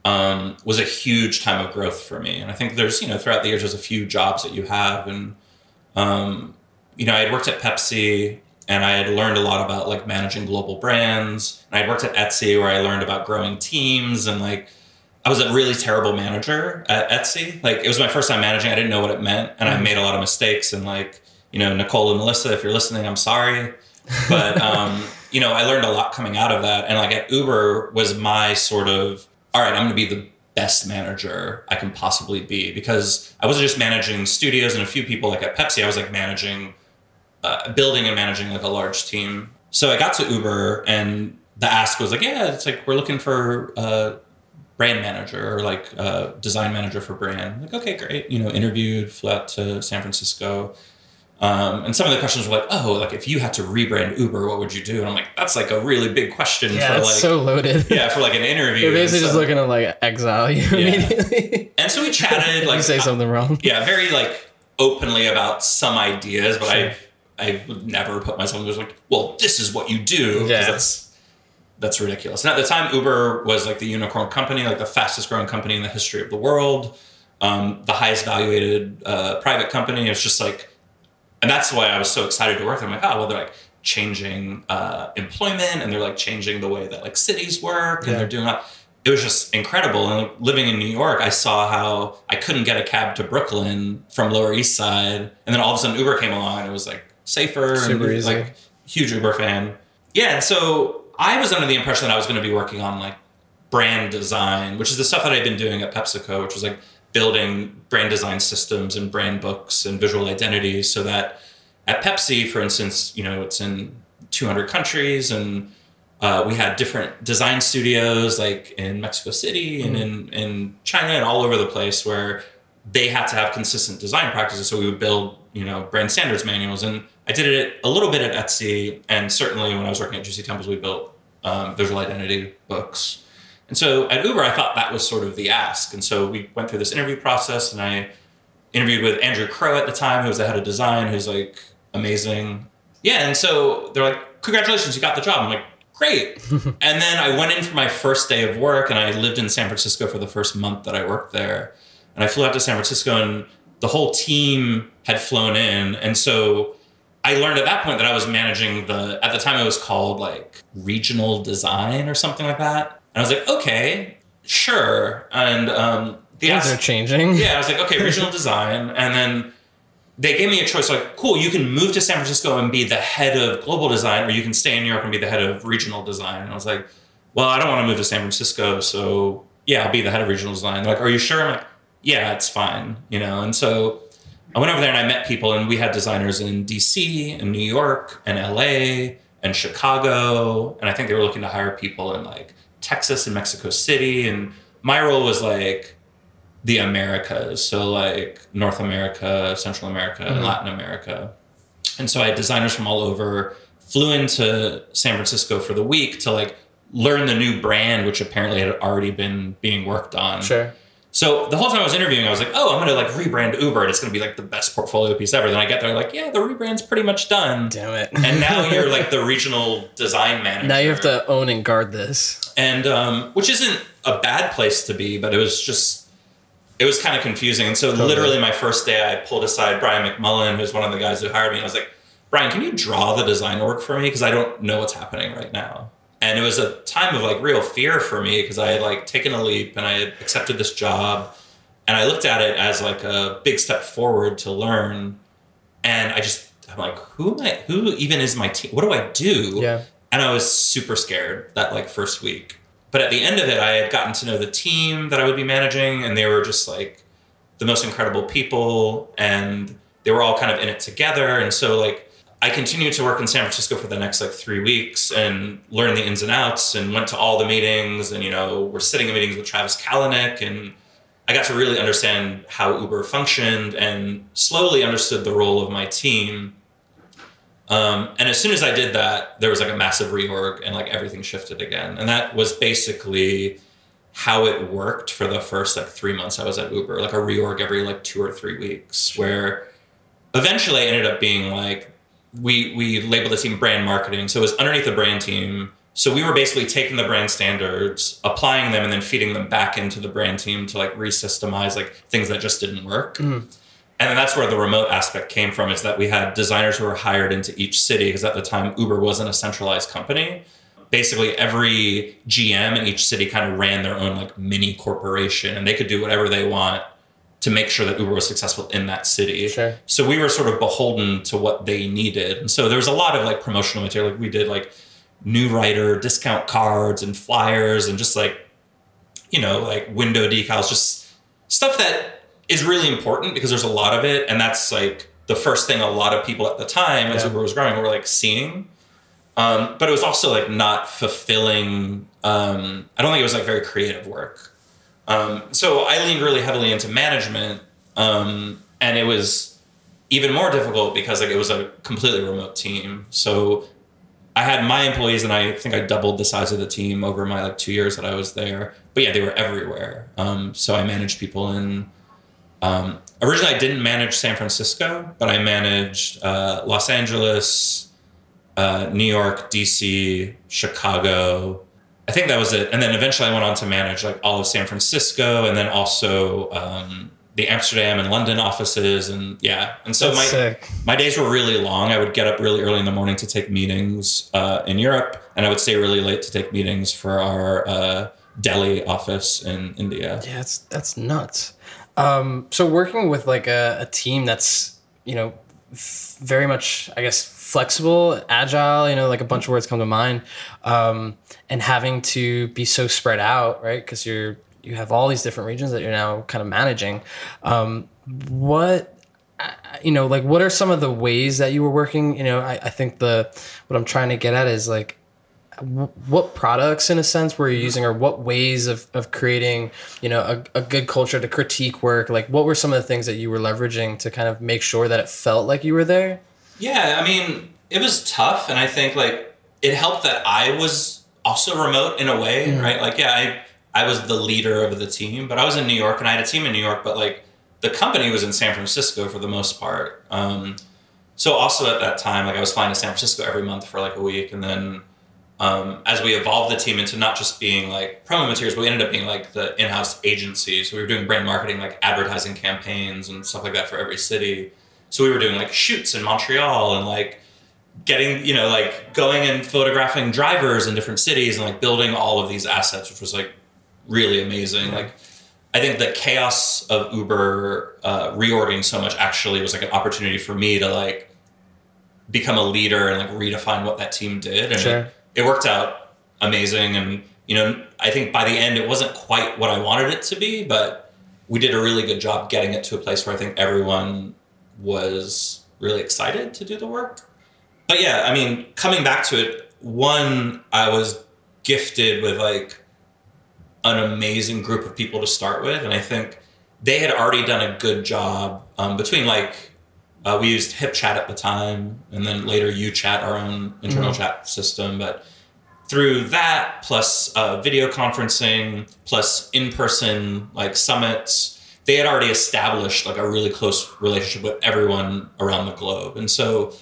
um, was a huge time of growth for me. And I think there's, you know, throughout the years, there's a few jobs that you have. And, um, you know, I had worked at Pepsi and I had learned a lot about like managing global brands. And I had worked at Etsy where I learned about growing teams and like, I was a really terrible manager at Etsy. Like it was my first time managing. I didn't know what it meant, and I made a lot of mistakes. And like you know, Nicole and Melissa, if you're listening, I'm sorry. But um, you know, I learned a lot coming out of that. And like at Uber was my sort of all right. I'm going to be the best manager I can possibly be because I wasn't just managing studios and a few people like at Pepsi. I was like managing, uh, building and managing like a large team. So I got to Uber and the ask was like, yeah, it's like we're looking for. a brand manager or like uh, design manager for brand. Like, okay, great. You know, interviewed, flew out to San Francisco. Um, and some of the questions were like, oh, like if you had to rebrand Uber, what would you do? And I'm like, that's like a really big question yeah, for it's like, so loaded. yeah, for like an interview. You're basically And just looking to like exile you immediately. And so we chatted, like, you say something wrong. yeah, very like openly about some ideas, but Sure. I, I would never put myself in just like, well, this is what you do. Yeah. That's, that's ridiculous. And at the time, Uber was like the unicorn company, like the fastest growing company in the history of the world, um, the highest valued uh, private company. It's just like, and that's why I was so excited to work there. I'm like, oh, well, they're like changing uh, employment and they're like changing the way that like cities work and Yeah. they're doing that. It was just incredible. And like, living in New York, I saw how I couldn't get a cab to Brooklyn from Lower East Side. And then all of a sudden Uber came along and it was like safer Super and easy. like huge Uber fan. Yeah. And so I was under the impression that I was going to be working on like brand design, which is the stuff that I'd been doing at PepsiCo, which was like building brand design systems and brand books and visual identities so that at Pepsi, for instance, you know, it's in 200 countries and uh, we had different design studios like in Mexico City and in, in China and all over the place where they had to have consistent design practices. So we would build, you know, brand standards manuals. And I did it a little bit at Etsy. And certainly when I was working at Juicy Temples, we built um, visual identity books. And so at Uber, I thought that was sort of the ask. And so we went through this interview process and I interviewed with Andrew Crow at the time, who was the head of design, who's like amazing. Yeah. And so they're like, congratulations, you got the job. I'm like, great. and then I went in for my first day of work and I lived in San Francisco for the first month that I worked there. And I flew out to San Francisco and the whole team had flown in. And so I learned at that point that I was managing the, at the time it was called like regional design or something like that. And I was like, okay, sure. And um, the Things ask- are changing. yeah, I was like, okay, regional design. And then they gave me a choice like, cool, you can move to San Francisco and be the head of global design, or you can stay in New York and be the head of regional design. And I was like, well, I don't want to move to San Francisco. So yeah, I'll be the head of regional design. They're like, are you sure? I'm like, yeah, it's fine. You know, and so I went over there and I met people, and we had designers in DC and New York and LA and Chicago. And I think they were looking to hire people in like Texas and Mexico City. And my role was like, the Americas, so like North America, Central America, Mhm. Latin America. And so I had designers from all over, flew into San Francisco for the week to like learn the new brand, which apparently had already been being worked on. Sure. So the whole time I was interviewing, I was like, oh, I'm gonna like rebrand Uber and it's gonna be like the best portfolio piece ever. Then I get there, like, yeah, the rebrand's pretty much done. Damn it. And now you're like the regional design manager. now you have to own and guard this. and um, which isn't a bad place to be, but it was just it was kind of confusing. And so Totally. literally my first day, I pulled aside Brian McMullen, who's one of the guys who hired me, and I was like, Brian, can you draw the design work for me because I don't know what's happening right now. And it was a time of like real fear for me because I had like taken a leap and I had accepted this job, and I looked at it as like a big step forward to learn. And I just I'm like, who am I? Who even is my team? What do I do? Yeah. and I was super scared that like first week. But at the end of it, I had gotten to know the team that I would be managing, and they were just like the most incredible people, and they were all kind of in it together. And so like I continued to work in San Francisco for the next like three weeks and learn the ins and outs, and went to all the meetings, and you know we're sitting in meetings with Travis Kalanick, and I got to really understand how Uber functioned, and slowly understood the role of my team Um, and as soon as I did that, there was like a massive reorg and like everything shifted again. And that was basically how it worked for the first like three months I was at Uber, like a reorg every like two or three weeks, where eventually I ended up being like, we we labeled the team brand marketing. So it was underneath the brand team. So we were basically taking the brand standards, applying them, and then feeding them back into the brand team to like resystemize like things that just didn't work. Mm-hmm. And then that's where the remote aspect came from is that we had designers who were hired into each city because at the time Uber wasn't a centralized company. Basically, every GM in each city kind of ran their own like mini corporation and they could do whatever they want to make sure that Uber was successful in that city. Sure. So we were sort of beholden to what they needed. And so there was a lot of like promotional material. Like we did like new writer discount cards and flyers and just like, you know, like window decals, just stuff that is really important because there's a lot of it. And that's like the first thing a lot of people at the time as Yeah. Uber was growing were like seeing. Um, but it was also like not fulfilling. Um, I don't think it was like very creative work. Um, so I leaned really heavily into management, um, and it was even more difficult because like it was a completely remote team. So I had my employees, and I think I doubled the size of the team over my like two years that I was there. But yeah, they were everywhere. Um, so I managed people in. Um, originally, I didn't manage San Francisco, but I managed uh, Los Angeles, uh, New York, DC, Chicago. I think that was it. And then eventually I went on to manage like all of San Francisco and then also um, the Amsterdam and London offices. And yeah. And so That's my, sick. my days were really long. I would get up really early in the morning to take meetings uh, in Europe and I would stay really late to take meetings for our uh, Delhi office in India. Yeah, that's that's nuts. Um, so working with like a, a team that's you know very much, I guess, flexible, agile. You know, like a bunch of words come to mind, um, and having to be so spread out, right? Because you're you have all these different regions that you're now kind of managing. Um, what you know, like what are some of the ways that you were working? You know, I, I think the what I'm trying to get at is like what products in a sense were you using or what ways of, of creating you know a, a good culture to critique work like what were some of the things that you were leveraging to kind of make sure that it felt like you were there Yeah, I mean, it was tough, and I think like it helped that I was also remote in a way, right? Like, yeah, I I was the leader of the team, but I was in New York, and I had a team in New York, but like the company was in San Francisco for the most part. Um, so also at that time, like I was flying to San Francisco every month for like a week, and then um, as we evolved the team into not just being like promo materials, we ended up being like the in-house agency. So we were doing brand marketing, like advertising campaigns and stuff like that for every city. So we were doing like shoots in Montreal and like getting, you know, like going and photographing drivers in different cities and like building all of these assets, which was like really amazing. Like I think the chaos of Uber uh, reorging so much actually was like an opportunity for me to like become a leader and like redefine what that team did. And Sure. it, it worked out amazing. And, you know, I think by the end it wasn't quite what I wanted it to be, but we did a really good job getting it to a place where I think everyone was really excited to do the work. But yeah, I mean, coming back to it, one, I was gifted with like an amazing group of people to start with. And I think they had already done a good job um, between like, uh, we used HipChat at the time and then later UChat, our own internal chat system. But through that, plus uh, video conferencing, plus in person like summits, they had already established like a really close relationship with everyone around the globe. And so,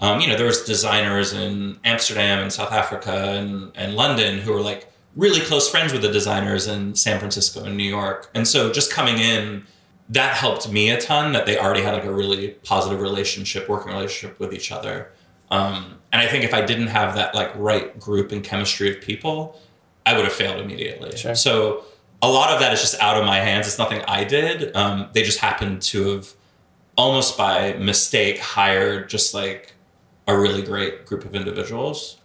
um, you know, there was designers in Amsterdam and South Africa and, and London who were like really close friends with the designers in San Francisco and New York. And so just coming in, that helped me a ton that they already had like a really positive relationship, working relationship with each other. Um, and I think if I didn't have that like right group and chemistry of people, I would have failed immediately. Sure. So a lot of that is just out of my hands. It's nothing I did. Um, they just happened to have almost by mistake hired just like a really great group of individuals.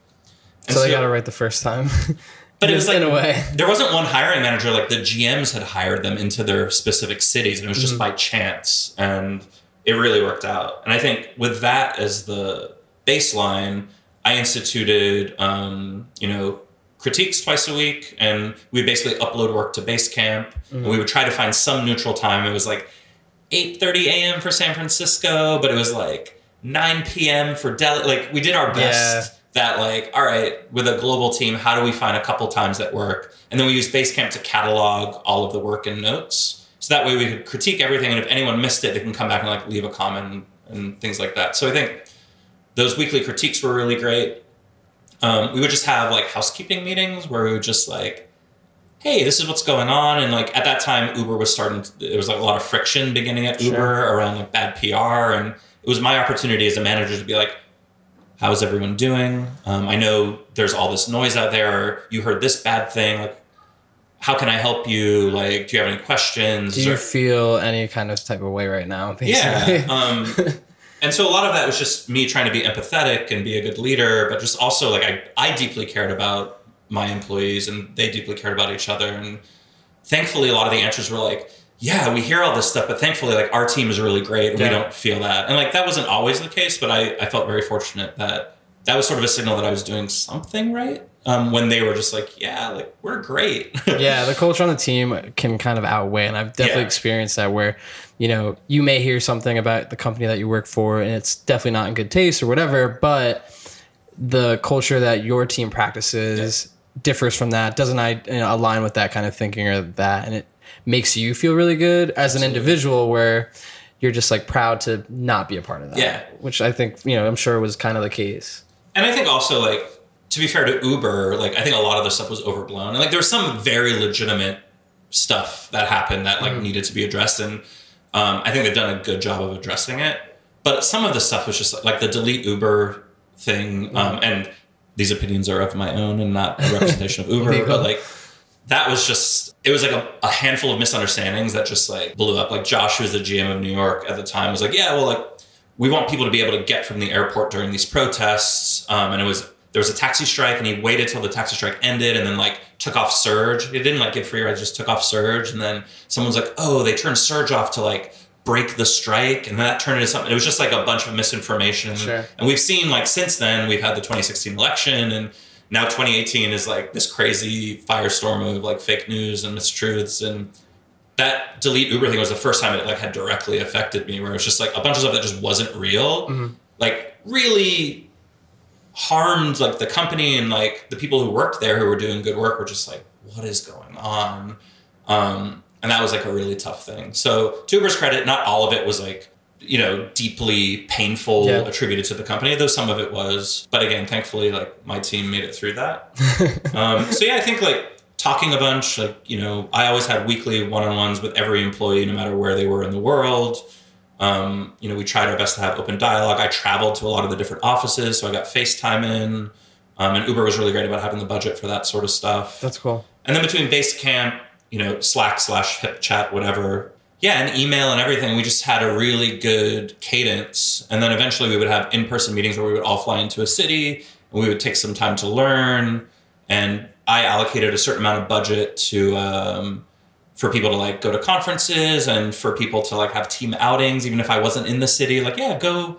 And so they got it right the first time but it was like in a way there wasn't one hiring manager like the gms had hired them into their specific cities and it was just by chance and it really worked out and i think with that as the baseline i instituted um, you know critiques twice a week and we basically upload work to basecamp and we would try to find some neutral time it was like 8.30 a.m for san francisco but it was like 9 p.m. for Delhi. Like we did our best. That like, all right, with a global team, how do we find a couple times that work? And then we use Basecamp to catalog all of the work and notes. So that way we could critique everything, and if anyone missed it, they can come back and like leave a comment and things like that. So I think those weekly critiques were really great. Um, we would just have like housekeeping meetings where we would just like, hey, this is what's going on, and like at that time Uber was starting. To, there was like a lot of friction beginning at Sure. Uber around like bad PR, and it was my opportunity as a manager to be like, how's everyone doing? Um, I know there's all this noise out there. You heard this bad thing. Like, how can I help you? Like, do you have any questions? Do you Or- feel any kind of type of way right now? Basically? yeah. Um, and so a lot of that was just me trying to be empathetic and be a good leader, but just also like I, I deeply cared about my employees and they deeply cared about each other. And thankfully, a lot of the answers were like, yeah, we hear all this stuff, but thankfully, like our team is really great and Yeah. we don't feel that. And like that wasn't always the case, but I, I felt very fortunate that that was sort of a signal that I was doing something right. Um, when they were just like, yeah, like we're great. yeah, the culture on the team can kind of outweigh, and I've definitely Yeah. experienced that where, you know, you may hear something about the company that you work for, and it's definitely not in good taste or whatever, but the culture that your team practices differs from that, doesn't I you know, align with that kind of thinking or that, and it makes you feel really good as an individual where you're just like proud to not be a part of that. Yeah. which I think you know I'm sure was kind of the case. And I think also like to be fair to Uber, like I think a lot of the stuff was overblown. And like there was some very legitimate stuff that happened that like needed to be addressed. And um, I think they've done a good job of addressing it. But some of the stuff was just like the delete Uber thing um, and these opinions are of my own and not a representation of Uber, but like that was just it was like a, a handful of misunderstandings that just like blew up. Like josh who was the gm of new york at the time was like yeah well like we want people to be able to get from the airport during these protests um, and it was there was a taxi strike and he waited till the taxi strike ended and then like took off surge it didn't like get free rides just took off surge and then someone was like oh they turned surge off to like break the strike and that turned into something it was just like a bunch of misinformation Sure. and we've seen like since then we've had the 2016 election and now 2018 is like this crazy firestorm of like fake news and mistruths and that delete uber thing was the first time it like had directly affected me where it was just like a bunch of stuff that just wasn't real like really harmed like the company and like the people who worked there who were doing good work were just like what is going on? Um, and that was like a really tough thing. So to uber's credit not all of it was like you know deeply painful Yeah. attributed to the company though some of it was. But again thankfully like my team made it through that. Um, so yeah i think like talking a bunch like you know i always had weekly one-on-ones with every employee no matter where they were in the world um, you know we tried our best to have open dialogue i traveled to a lot of the different offices so i got facetime in um, and uber was really great about having the budget for that sort of stuff That's cool. and then between Basecamp, you know, Slack slash Hip Chat, whatever, yeah, and email and everything, we just had a really good cadence. And then eventually we would have in person meetings where we would all fly into a city and we would take some time to learn. And I allocated a certain amount of budget to, um, for people to like go to conferences and for people to like have team outings, even if I wasn't in the city, like, yeah, go,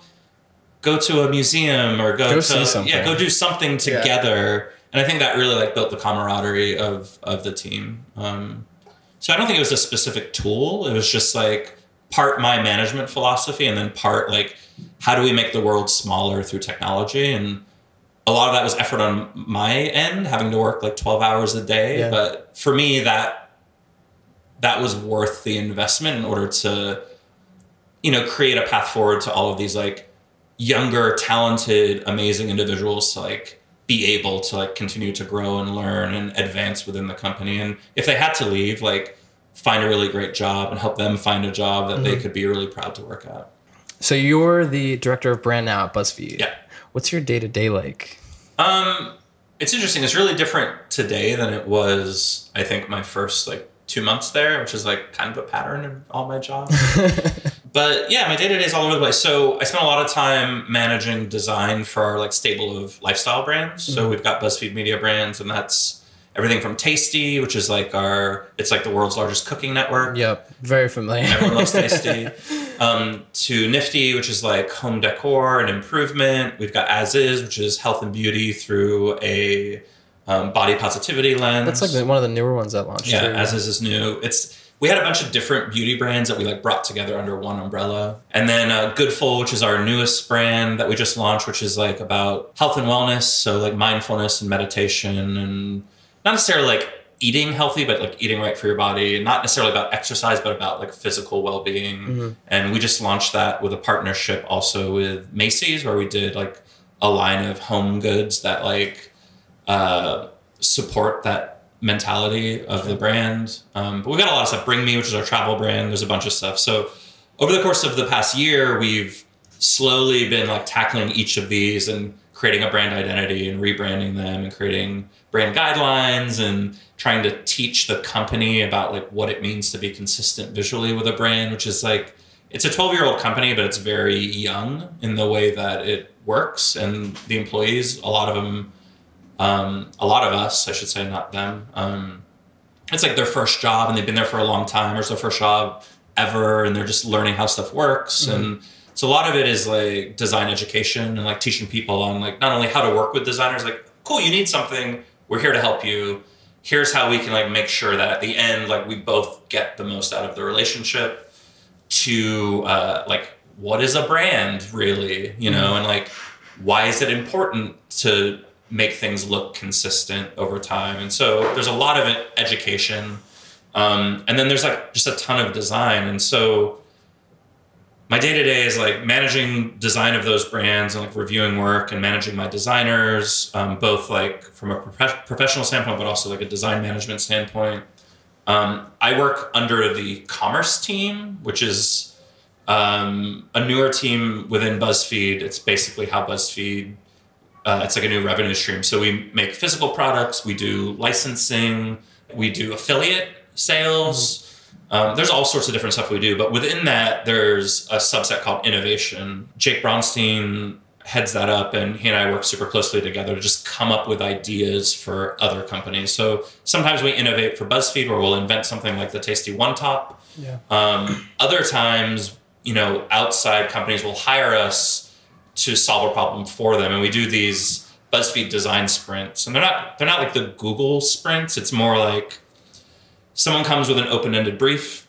go to a museum or go, Go to, yeah, go do something Yeah. together. And I think that really like built the camaraderie of of the team. Um, so I don't think it was a specific tool. It was just like part my management philosophy, and then part like how do we make the world smaller through technology. And a lot of that was effort on my end, having to work like twelve hours a day. Yeah. But for me, that that was worth the investment in order to you know create a path forward to all of these like younger talented amazing individuals to like be able to like continue to grow and learn and advance within the company and if they had to leave like find a really great job and help them find a job that they mm-hmm. could be really proud to work at So you're the director of brand now at BuzzFeed. Yeah. What's your day to day like? Um, it's interesting. It's really different today than it was. I think my first like two months there, which is like kind of a pattern in all my jobs. but yeah, my day to day is all over the place. So I spent a lot of time managing design for our like stable of lifestyle brands. So we've got BuzzFeed Media brands, and that's everything from Tasty, which is like our it's like the world's largest cooking network. Yep. Very familiar. Everyone loves Tasty. Um, to Nifty, which is like home decor and improvement. We've got As Is, which is health and beauty through a um, body positivity lens. That's like one of the newer ones that launched. yeah, too. As Is is new. It's we had a bunch of different beauty brands that we like brought together under one umbrella. And then uh, Goodful, which is our newest brand that we just launched, which is like about health and wellness, so like mindfulness and meditation, and not necessarily like eating healthy, but like eating right for your body, not necessarily about exercise, but about like physical well being. Mm-hmm. And we just launched that with a partnership also with Macy's, where we did like a line of home goods that like uh, support that mentality of the brand. Um, but we got a lot of stuff. Bring Me, which is our travel brand. There's a bunch of stuff. So over the course of the past year, we've slowly been like tackling each of these and creating a brand identity and rebranding them and creating brand guidelines and trying to teach the company about like what it means to be consistent visually with a brand, which is like it's a 12 year old company, but it's very young in the way that it works. And the employees, a lot of them um, a lot of us, I should say, not them. Um, it's like their first job, and they've been there for a long time, or it's their first job ever, and they're just learning how stuff works. Mm-hmm. And so a lot of it is like design education and like teaching people on like not only how to work with designers, like cool, you need something, we're here to help you. Here's how we can like make sure that at the end, like we both get the most out of the relationship. To uh, like, what is a brand really, you know, mm-hmm. and like, why is it important to make things look consistent over time. And so there's a lot of education. Um, and then there's like just a ton of design. And so my day to day is like managing design of those brands and like reviewing work and managing my designers, um, both like from a prof- professional standpoint, but also like a design management standpoint. Um, I work under the commerce team, which is um, a newer team within BuzzFeed. It's basically how BuzzFeed uh, it's like a new revenue stream. So we make physical products, we do licensing, we do affiliate sales. Um, there's all sorts of different stuff we do, but within that, there's a subset called innovation. Jake Bronstein heads that up, and he and I work super closely together to just come up with ideas for other companies. So sometimes we innovate for BuzzFeed, where we'll invent something like the Tasty One Top. Yeah. Um, other times, you know, outside companies will hire us to solve a problem for them. And we do these BuzzFeed design sprints, and they're not they're not like the Google sprints. It's more like someone comes with an open ended brief.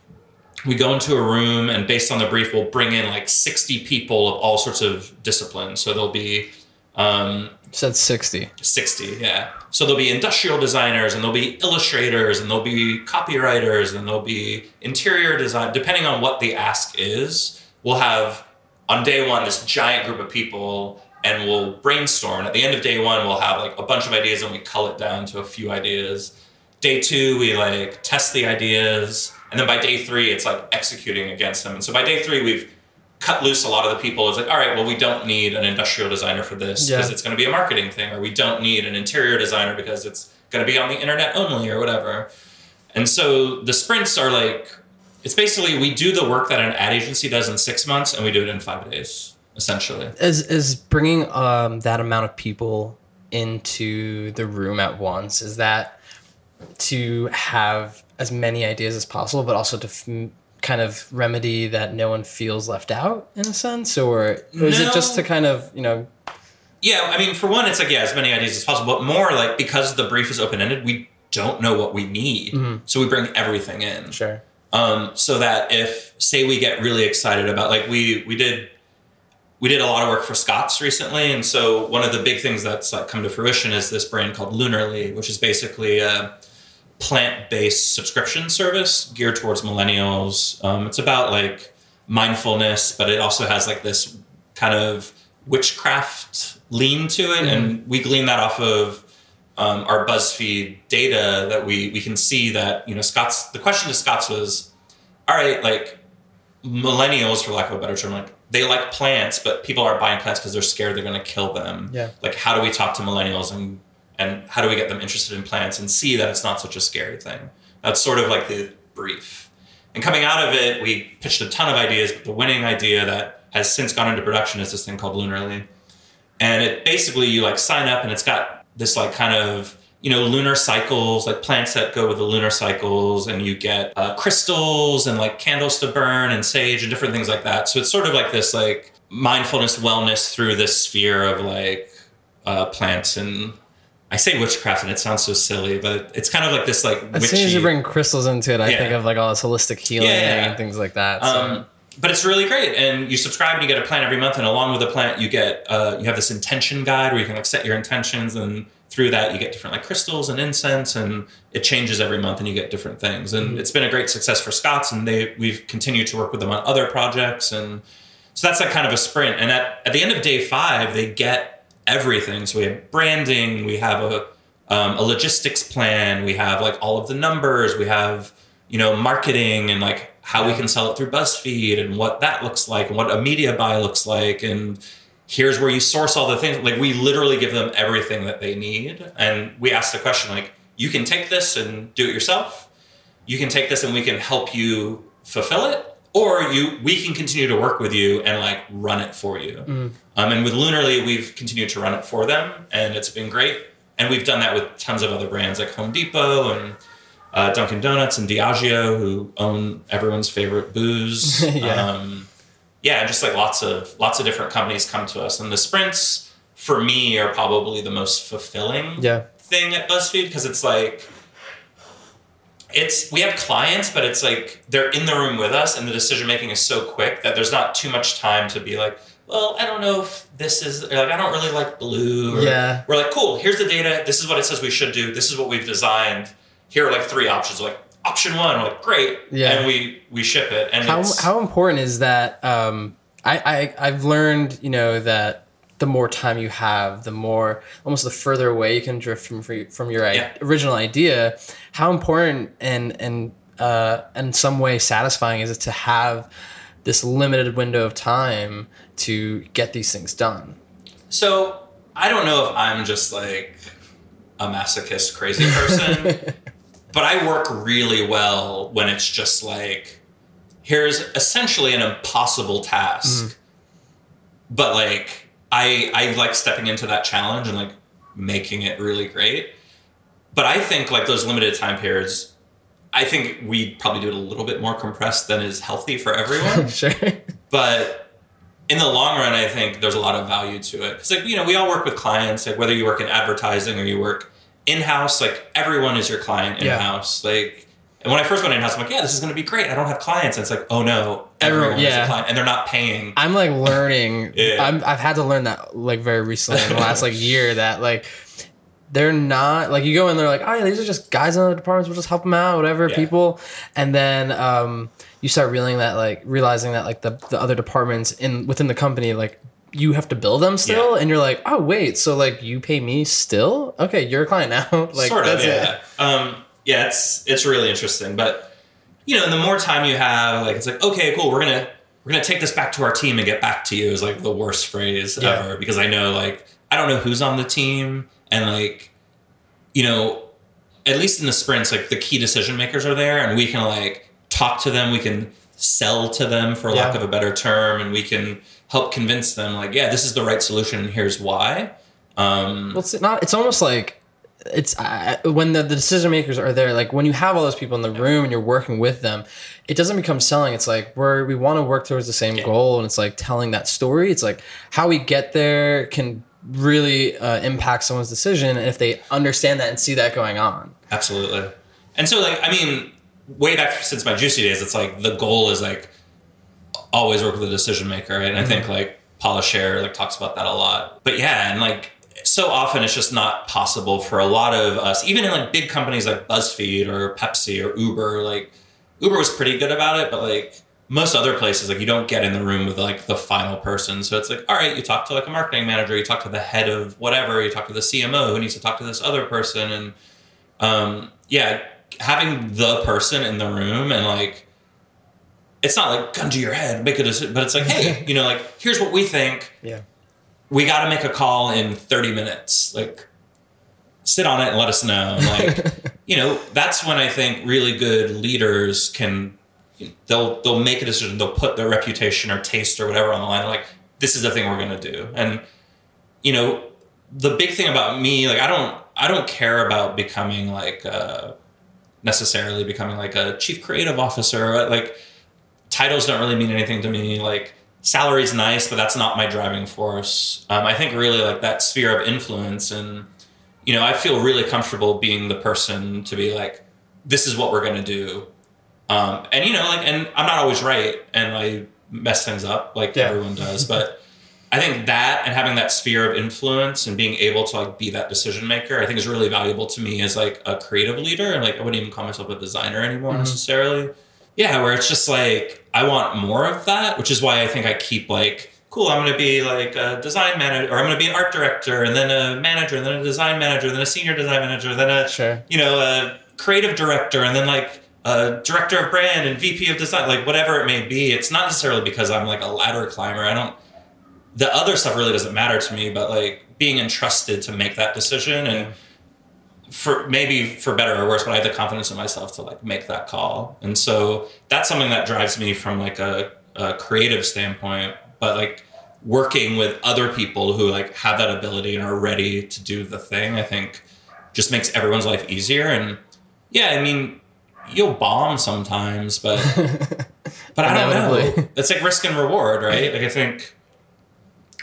We go into a room, and based on the brief, we'll bring in like sixty people of all sorts of disciplines. So there'll be um, said 60 60 yeah so there'll be industrial designers and there'll be illustrators and there'll be copywriters and there'll be interior design depending on what the ask is we'll have on day one this giant group of people and we'll brainstorm. And at the end of day one, we'll have like a bunch of ideas and we cull it down to a few ideas. Day two, we like test the ideas. And then by day three, it's like executing against them. And so by day three, we've cut loose a lot of the people. It's like, all right, well, we don't need an industrial designer for this because yeah. it's going to be a marketing thing, or we don't need an interior designer because it's going to be on the internet only, or whatever. And so the sprints are like it's basically we do the work that an ad agency does in six months and we do it in five days essentially is is bringing um, that amount of people into the room at once is that to have as many ideas as possible but also to f- kind of remedy that no one feels left out in a sense or, or is no. it just to kind of you know yeah i mean for one it's like yeah as many ideas as possible but more like because the brief is open-ended we don't know what we need mm-hmm. so we bring everything in sure um, so that if say we get really excited about like we we did we did a lot of work for Scott's recently, and so one of the big things that's like come to fruition is this brand called Lunarly, which is basically a plant-based subscription service geared towards millennials. Um, it's about like mindfulness, but it also has like this kind of witchcraft lean to it, mm-hmm. and we glean that off of um, our BuzzFeed data that we we can see that you know Scott's the question to Scott's was, all right, like millennials, for lack of a better term, like they like plants, but people aren't buying plants because they're scared they're going to kill them. Yeah. Like, how do we talk to millennials and and how do we get them interested in plants and see that it's not such a scary thing? That's sort of like the brief. And coming out of it, we pitched a ton of ideas, but the winning idea that has since gone into production is this thing called Lunarly. And it basically you like sign up and it's got this like kind of you know lunar cycles like plants that go with the lunar cycles and you get uh, crystals and like candles to burn and sage and different things like that so it's sort of like this like mindfulness wellness through this sphere of like uh, plants and I say witchcraft and it sounds so silly, but it's kind of like this like As soon as you bring crystals into it, I Yeah. think of like all this holistic healing Yeah, yeah, and things like that. So. Um, but it's really great, and you subscribe and you get a plan every month, and along with the plan, you get uh, you have this intention guide where you can like set your intentions, and through that you get different like crystals and incense, and it changes every month, and you get different things, and it's been a great success for Scott's, and they we've continued to work with them on other projects, and so that's like kind of a sprint, and at at the end of day five, they get everything. So we have branding, we have a um, a logistics plan, we have like all of the numbers, we have you know marketing and like how we can sell it through BuzzFeed and what that looks like and what a media buy looks like and here's where you source all the things. Like we literally give them everything that they need and we ask the question like you can take this and do it yourself. You can take this and we can help you fulfill it or you we can continue to work with you and like run it for you. Um, and with lunarly we've continued to run it for them and it's been great. And we've done that with tons of other brands like home depot and uh, dunkin' donuts and diageo who own everyone's favorite booze. Yeah. um, yeah just like lots of lots of different companies come to us. And the sprints for me are probably the most fulfilling yeah. thing at BuzzFeed because it's like it's we have clients, but it's like they're in the room with us, and the decision making is so quick that there's not too much time to be like, well, I don't know if this is like I don't really like blue. Or, Yeah. we're like, cool. Here's the data. This is what it says we should do. This is what we've designed. Here are like three options. We're like option one, we're like great, Yeah. and we we ship it. And How, it's, how important is that? Um, I, I I've learned, you know, that the more time you have, the more almost the further away you can drift from from your i- Yeah. original idea. How important and and uh, in some way satisfying is it to have this limited window of time to get these things done? So I don't know if I'm just like a masochist crazy person, but I work really well when it's just like here's essentially an impossible task. But like I I like stepping into that challenge and like making it really great. But I think like those limited time periods I think we probably do it a little bit more compressed than is healthy for everyone. Sure. but in the long run i think there's a lot of value to it. Because like you know we all work with clients like whether you work in advertising or you work in-house like everyone is your client in-house. Like and when i first went in-house i'm like yeah this is going to be great. I don't have clients. And it's like oh no. Everyone- is yeah. a client. And they're not paying. I'm like learning. Yeah. I'm, I've had to learn that like very recently in the last like year that like they're not like you go in they're like oh yeah these are just guys in other departments. We'll just help them out whatever Yeah. people. And then um you start realizing that like realizing that like the, the other departments in within the company like you have to bill them still. Yeah. and you're like oh wait so like you pay me still? Okay you're a client now. Like sort of that's it. yeah. Um yeah it's it's really interesting. But you know and the more time you have like it's like okay cool we're gonna we're gonna take this back to our team and get back to you is like the worst phrase Yeah. ever. Because i know like i don't know who's on the team and like you know at least in the sprints like the key decision makers are there and we can like talk to them we can sell to them for lack of a better term and we can help convince them like yeah this is the right solution and here's why um Well, it's not. It's almost like it's uh, when the, the decision makers are there. Like when you have all those people in the room and you're working with them, it doesn't become selling. It's like we're we want to work towards the same Yeah. goal, and it's like telling that story. It's like how we get there can really uh, impact someone's decision and if they understand that and see that going on. Absolutely. And so, like, I mean, way back since my juicy days, it's like the goal is like always work with the decision maker, right? And I think like Paula Scher like talks about that a lot. But yeah, and like so often it's just not possible for a lot of us, even in like big companies like BuzzFeed or Pepsi or Uber. Like Uber was pretty good about it, but like most other places, like you don't get in the room with like the final person. So it's like, all right, you talk to like a marketing manager, you talk to the head of whatever, you talk to the CMO who needs to talk to this other person, and um, yeah, having the person in the room and like, it's not like gun to your head, make a decision, but it's like, hey, you know, like here's what we think. Yeah. We got to make a call in 30 minutes. Like, sit on it and let us know. And, Like, you know, that's when I think really good leaders can they'll they'll make a decision. They'll put their reputation or taste or whatever on the line. They're like, this is the thing we're gonna do. And you know, the big thing about me, like I don't I don't care about becoming like uh, necessarily becoming like a chief creative officer. Like titles don't really mean anything to me. Like salary's nice, but that's not my driving force. Um, I think really like that sphere of influence and you know, I feel really comfortable being the person to be like, this is what we're gonna do. Um, and you know, like, and I'm not always right, and I mess things up like Yeah. everyone does, but I think that and having that sphere of influence and being able to like be that decision maker, I think is really valuable to me as like a creative leader. And like I wouldn't even call myself a designer anymore Mhm. necessarily. Yeah, where it's just like I want more of that, which is why I think I keep like, cool, I'm gonna be like a design manager, or I'm gonna be an art director, and then a manager, and then a design manager, then a senior design manager, then a Sure. you know, a creative director and then like a director of brand and VP of design, like whatever it may be. It's not necessarily because I'm like a ladder climber. I don't, the other stuff really doesn't matter to me, but like being entrusted to make that decision and for maybe for better or worse, but I have the confidence in myself to like make that call. And so that's something that drives me from like a, a creative standpoint, but like working with other people who like have that ability and are ready to do the thing, I think just makes everyone's life easier. And yeah, I mean, you'll bomb sometimes, but but I don't know. It's like risk and reward, right? Like I think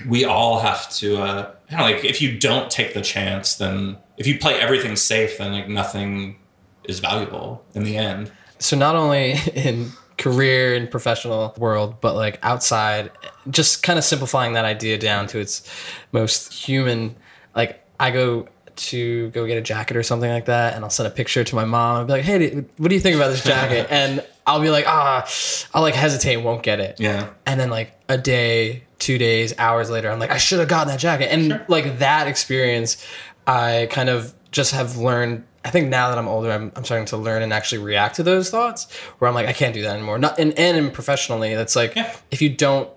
we all have to uh you know, like if you don't take the chance, then if you play everything safe, then like nothing is valuable in the end. so not only in career and professional world but like outside just kind of simplifying that idea down to its most human like i go to go get a jacket or something like that and i'll send a picture to my mom and be like hey what do you think about this jacket? And i'll be like ah i'll like hesitate won't get it. Yeah. and then like a day two days hours later i'm like i should have gotten that jacket. And like that experience i kind of just have learned i think now that i'm older i'm, I'm starting to learn and actually react to those thoughts where i'm like i can't do that anymore. Not and, and in professionally that's like Yeah. if you don't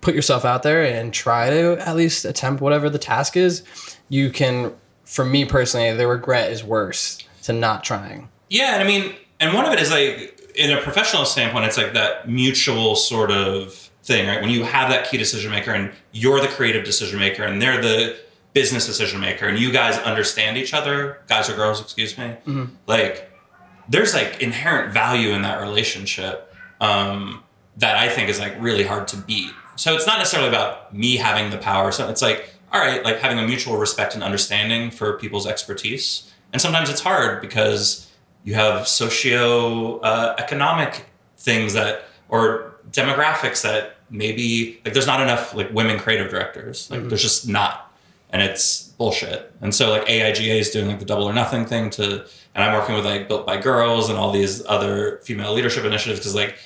put yourself out there and try to at least attempt whatever the task is you can for me personally the regret is worse to not trying Yeah, and I mean, and one of it is like in a professional standpoint, it's like that mutual sort of thing, right? When you have that key decision maker and you're the creative decision maker and they're the business decision maker and you guys understand each other, guys or girls, excuse me, like there's like inherent value in that relationship um, that I think is like really hard to beat. So it's not necessarily about me having the power. So it's like, all right, like having a mutual respect and understanding for people's expertise. And sometimes it's hard because you have socio uh, economic things that or demographics that maybe like there's not enough like women creative directors. Like there's just not and it's bullshit. And so like AIGA is doing like the double or nothing thing to, and I'm working with like Built by Girls and all these other female leadership initiatives because like,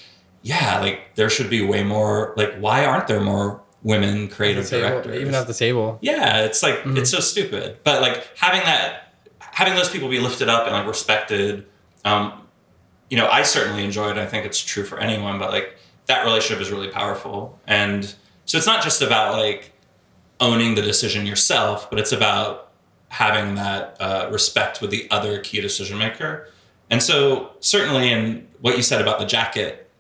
yeah, like there should be way more. Like, why aren't there more women creative Table- directors? even at the table yeah, it's like it's so stupid. But like having that, having those people be lifted up and like respected. Um, you know, I certainly enjoy it. I think it's true for anyone, but like that relationship is really powerful. And so it's not just about like owning the decision yourself, but it's about having that uh, respect with the other key decision maker. And so certainly in what you said about the jacket,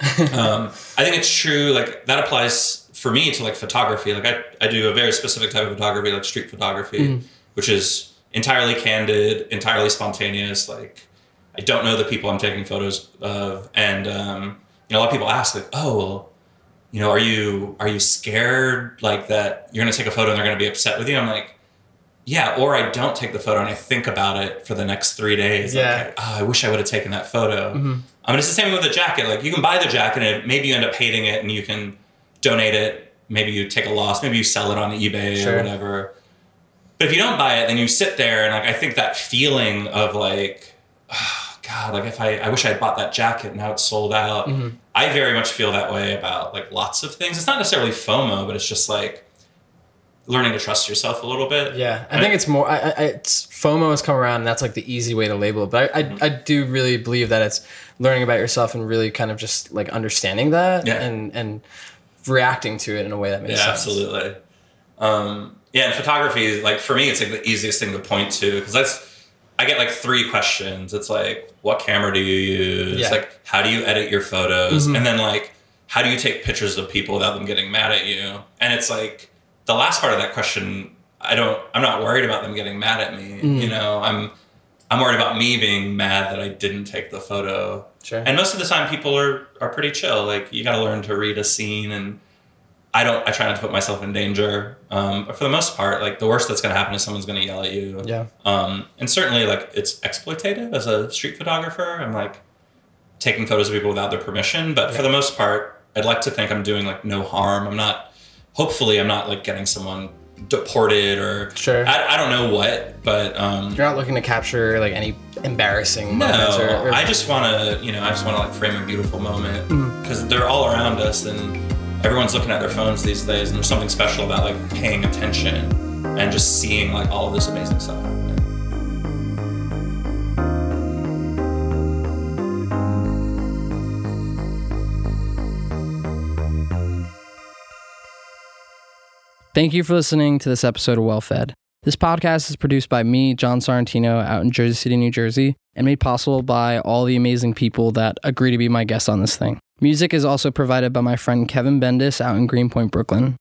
um, I think it's true. Like that applies for me to like photography. Like I, I do a very specific type of photography, like street photography, which is entirely candid, entirely spontaneous. Like I don't know the people I'm taking photos of, and um, you know, a lot of people ask like, "Oh, well, you know, are you are you scared like that you're going to take a photo and they're going to be upset with you?" I'm like, "Yeah," or I don't take the photo and I think about it for the next three days. Yeah. Like, oh, I wish I would have taken that photo. I mean, it's the same with the jacket. Like you can buy the jacket and maybe you end up hating it and you can donate it. Maybe you take a loss. Maybe you sell it on eBay Sure. or whatever. But if you don't buy it, then you sit there and like I think that feeling of like, oh, God, like if I I wish I had bought that jacket now it's sold out. Mm-hmm. I very much feel that way about like lots of things. It's not necessarily FOMO, but it's just like learning to trust yourself a little bit. Yeah, I think it's more. I, I, it's FOMO has come around, and that's like the easy way to label it. But I, I, Mm-hmm. I do really believe that it's learning about yourself and really kind of just like understanding that Yeah. and and reacting to it in a way that makes Yeah, sense. absolutely. Um, yeah, and photography, like for me, it's like the easiest thing to point to because that's I get like three questions. It's like, what camera do you use? Yeah. Like, how do you edit your photos? Mhm. And then like, how do you take pictures of people without them getting mad at you? And it's like the last part of that question. I don't. I'm not worried about them getting mad at me. Mm. You know, I'm. I'm worried about me being mad that I didn't take the photo. Sure. And most of the time, people are are pretty chill. Like you got to learn to read a scene, and I don't. I try not to put myself in danger. Um, but for the most part, like the worst that's going to happen is someone's going to yell at you. Yeah. Um, and certainly, like it's exploitative as a street photographer. I'm like taking photos of people without their permission. But for the most part, I'd like to think I'm doing like no harm. I'm not. Hopefully, I'm not like getting someone deported or Sure. I, I don't know what, but um, You're not looking to capture like any embarrassing moments no, or, or I just want to, you know, I just want to like frame a beautiful moment Mm. because they're all around us and everyone's looking at their phones these days, and there's something special about like paying attention and just seeing like all of this amazing stuff Thank you for listening to this episode of Well Fed. This podcast is produced by me, John Sorrentino, out in Jersey City, New Jersey, and made possible by all the amazing people that agree to be my guests on this thing. Music is also provided by my friend Kevin Bendis out in Greenpoint, Brooklyn.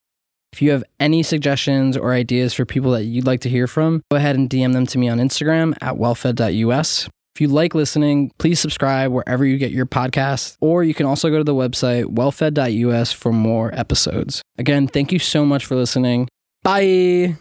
If you have any suggestions or ideas for people that you'd like to hear from, go ahead and DM them to me on Instagram at wellfed.us. If you like listening, please subscribe wherever you get your podcasts, or you can also go to the website wellfed.us for more episodes. Again, thank you so much for listening. Bye.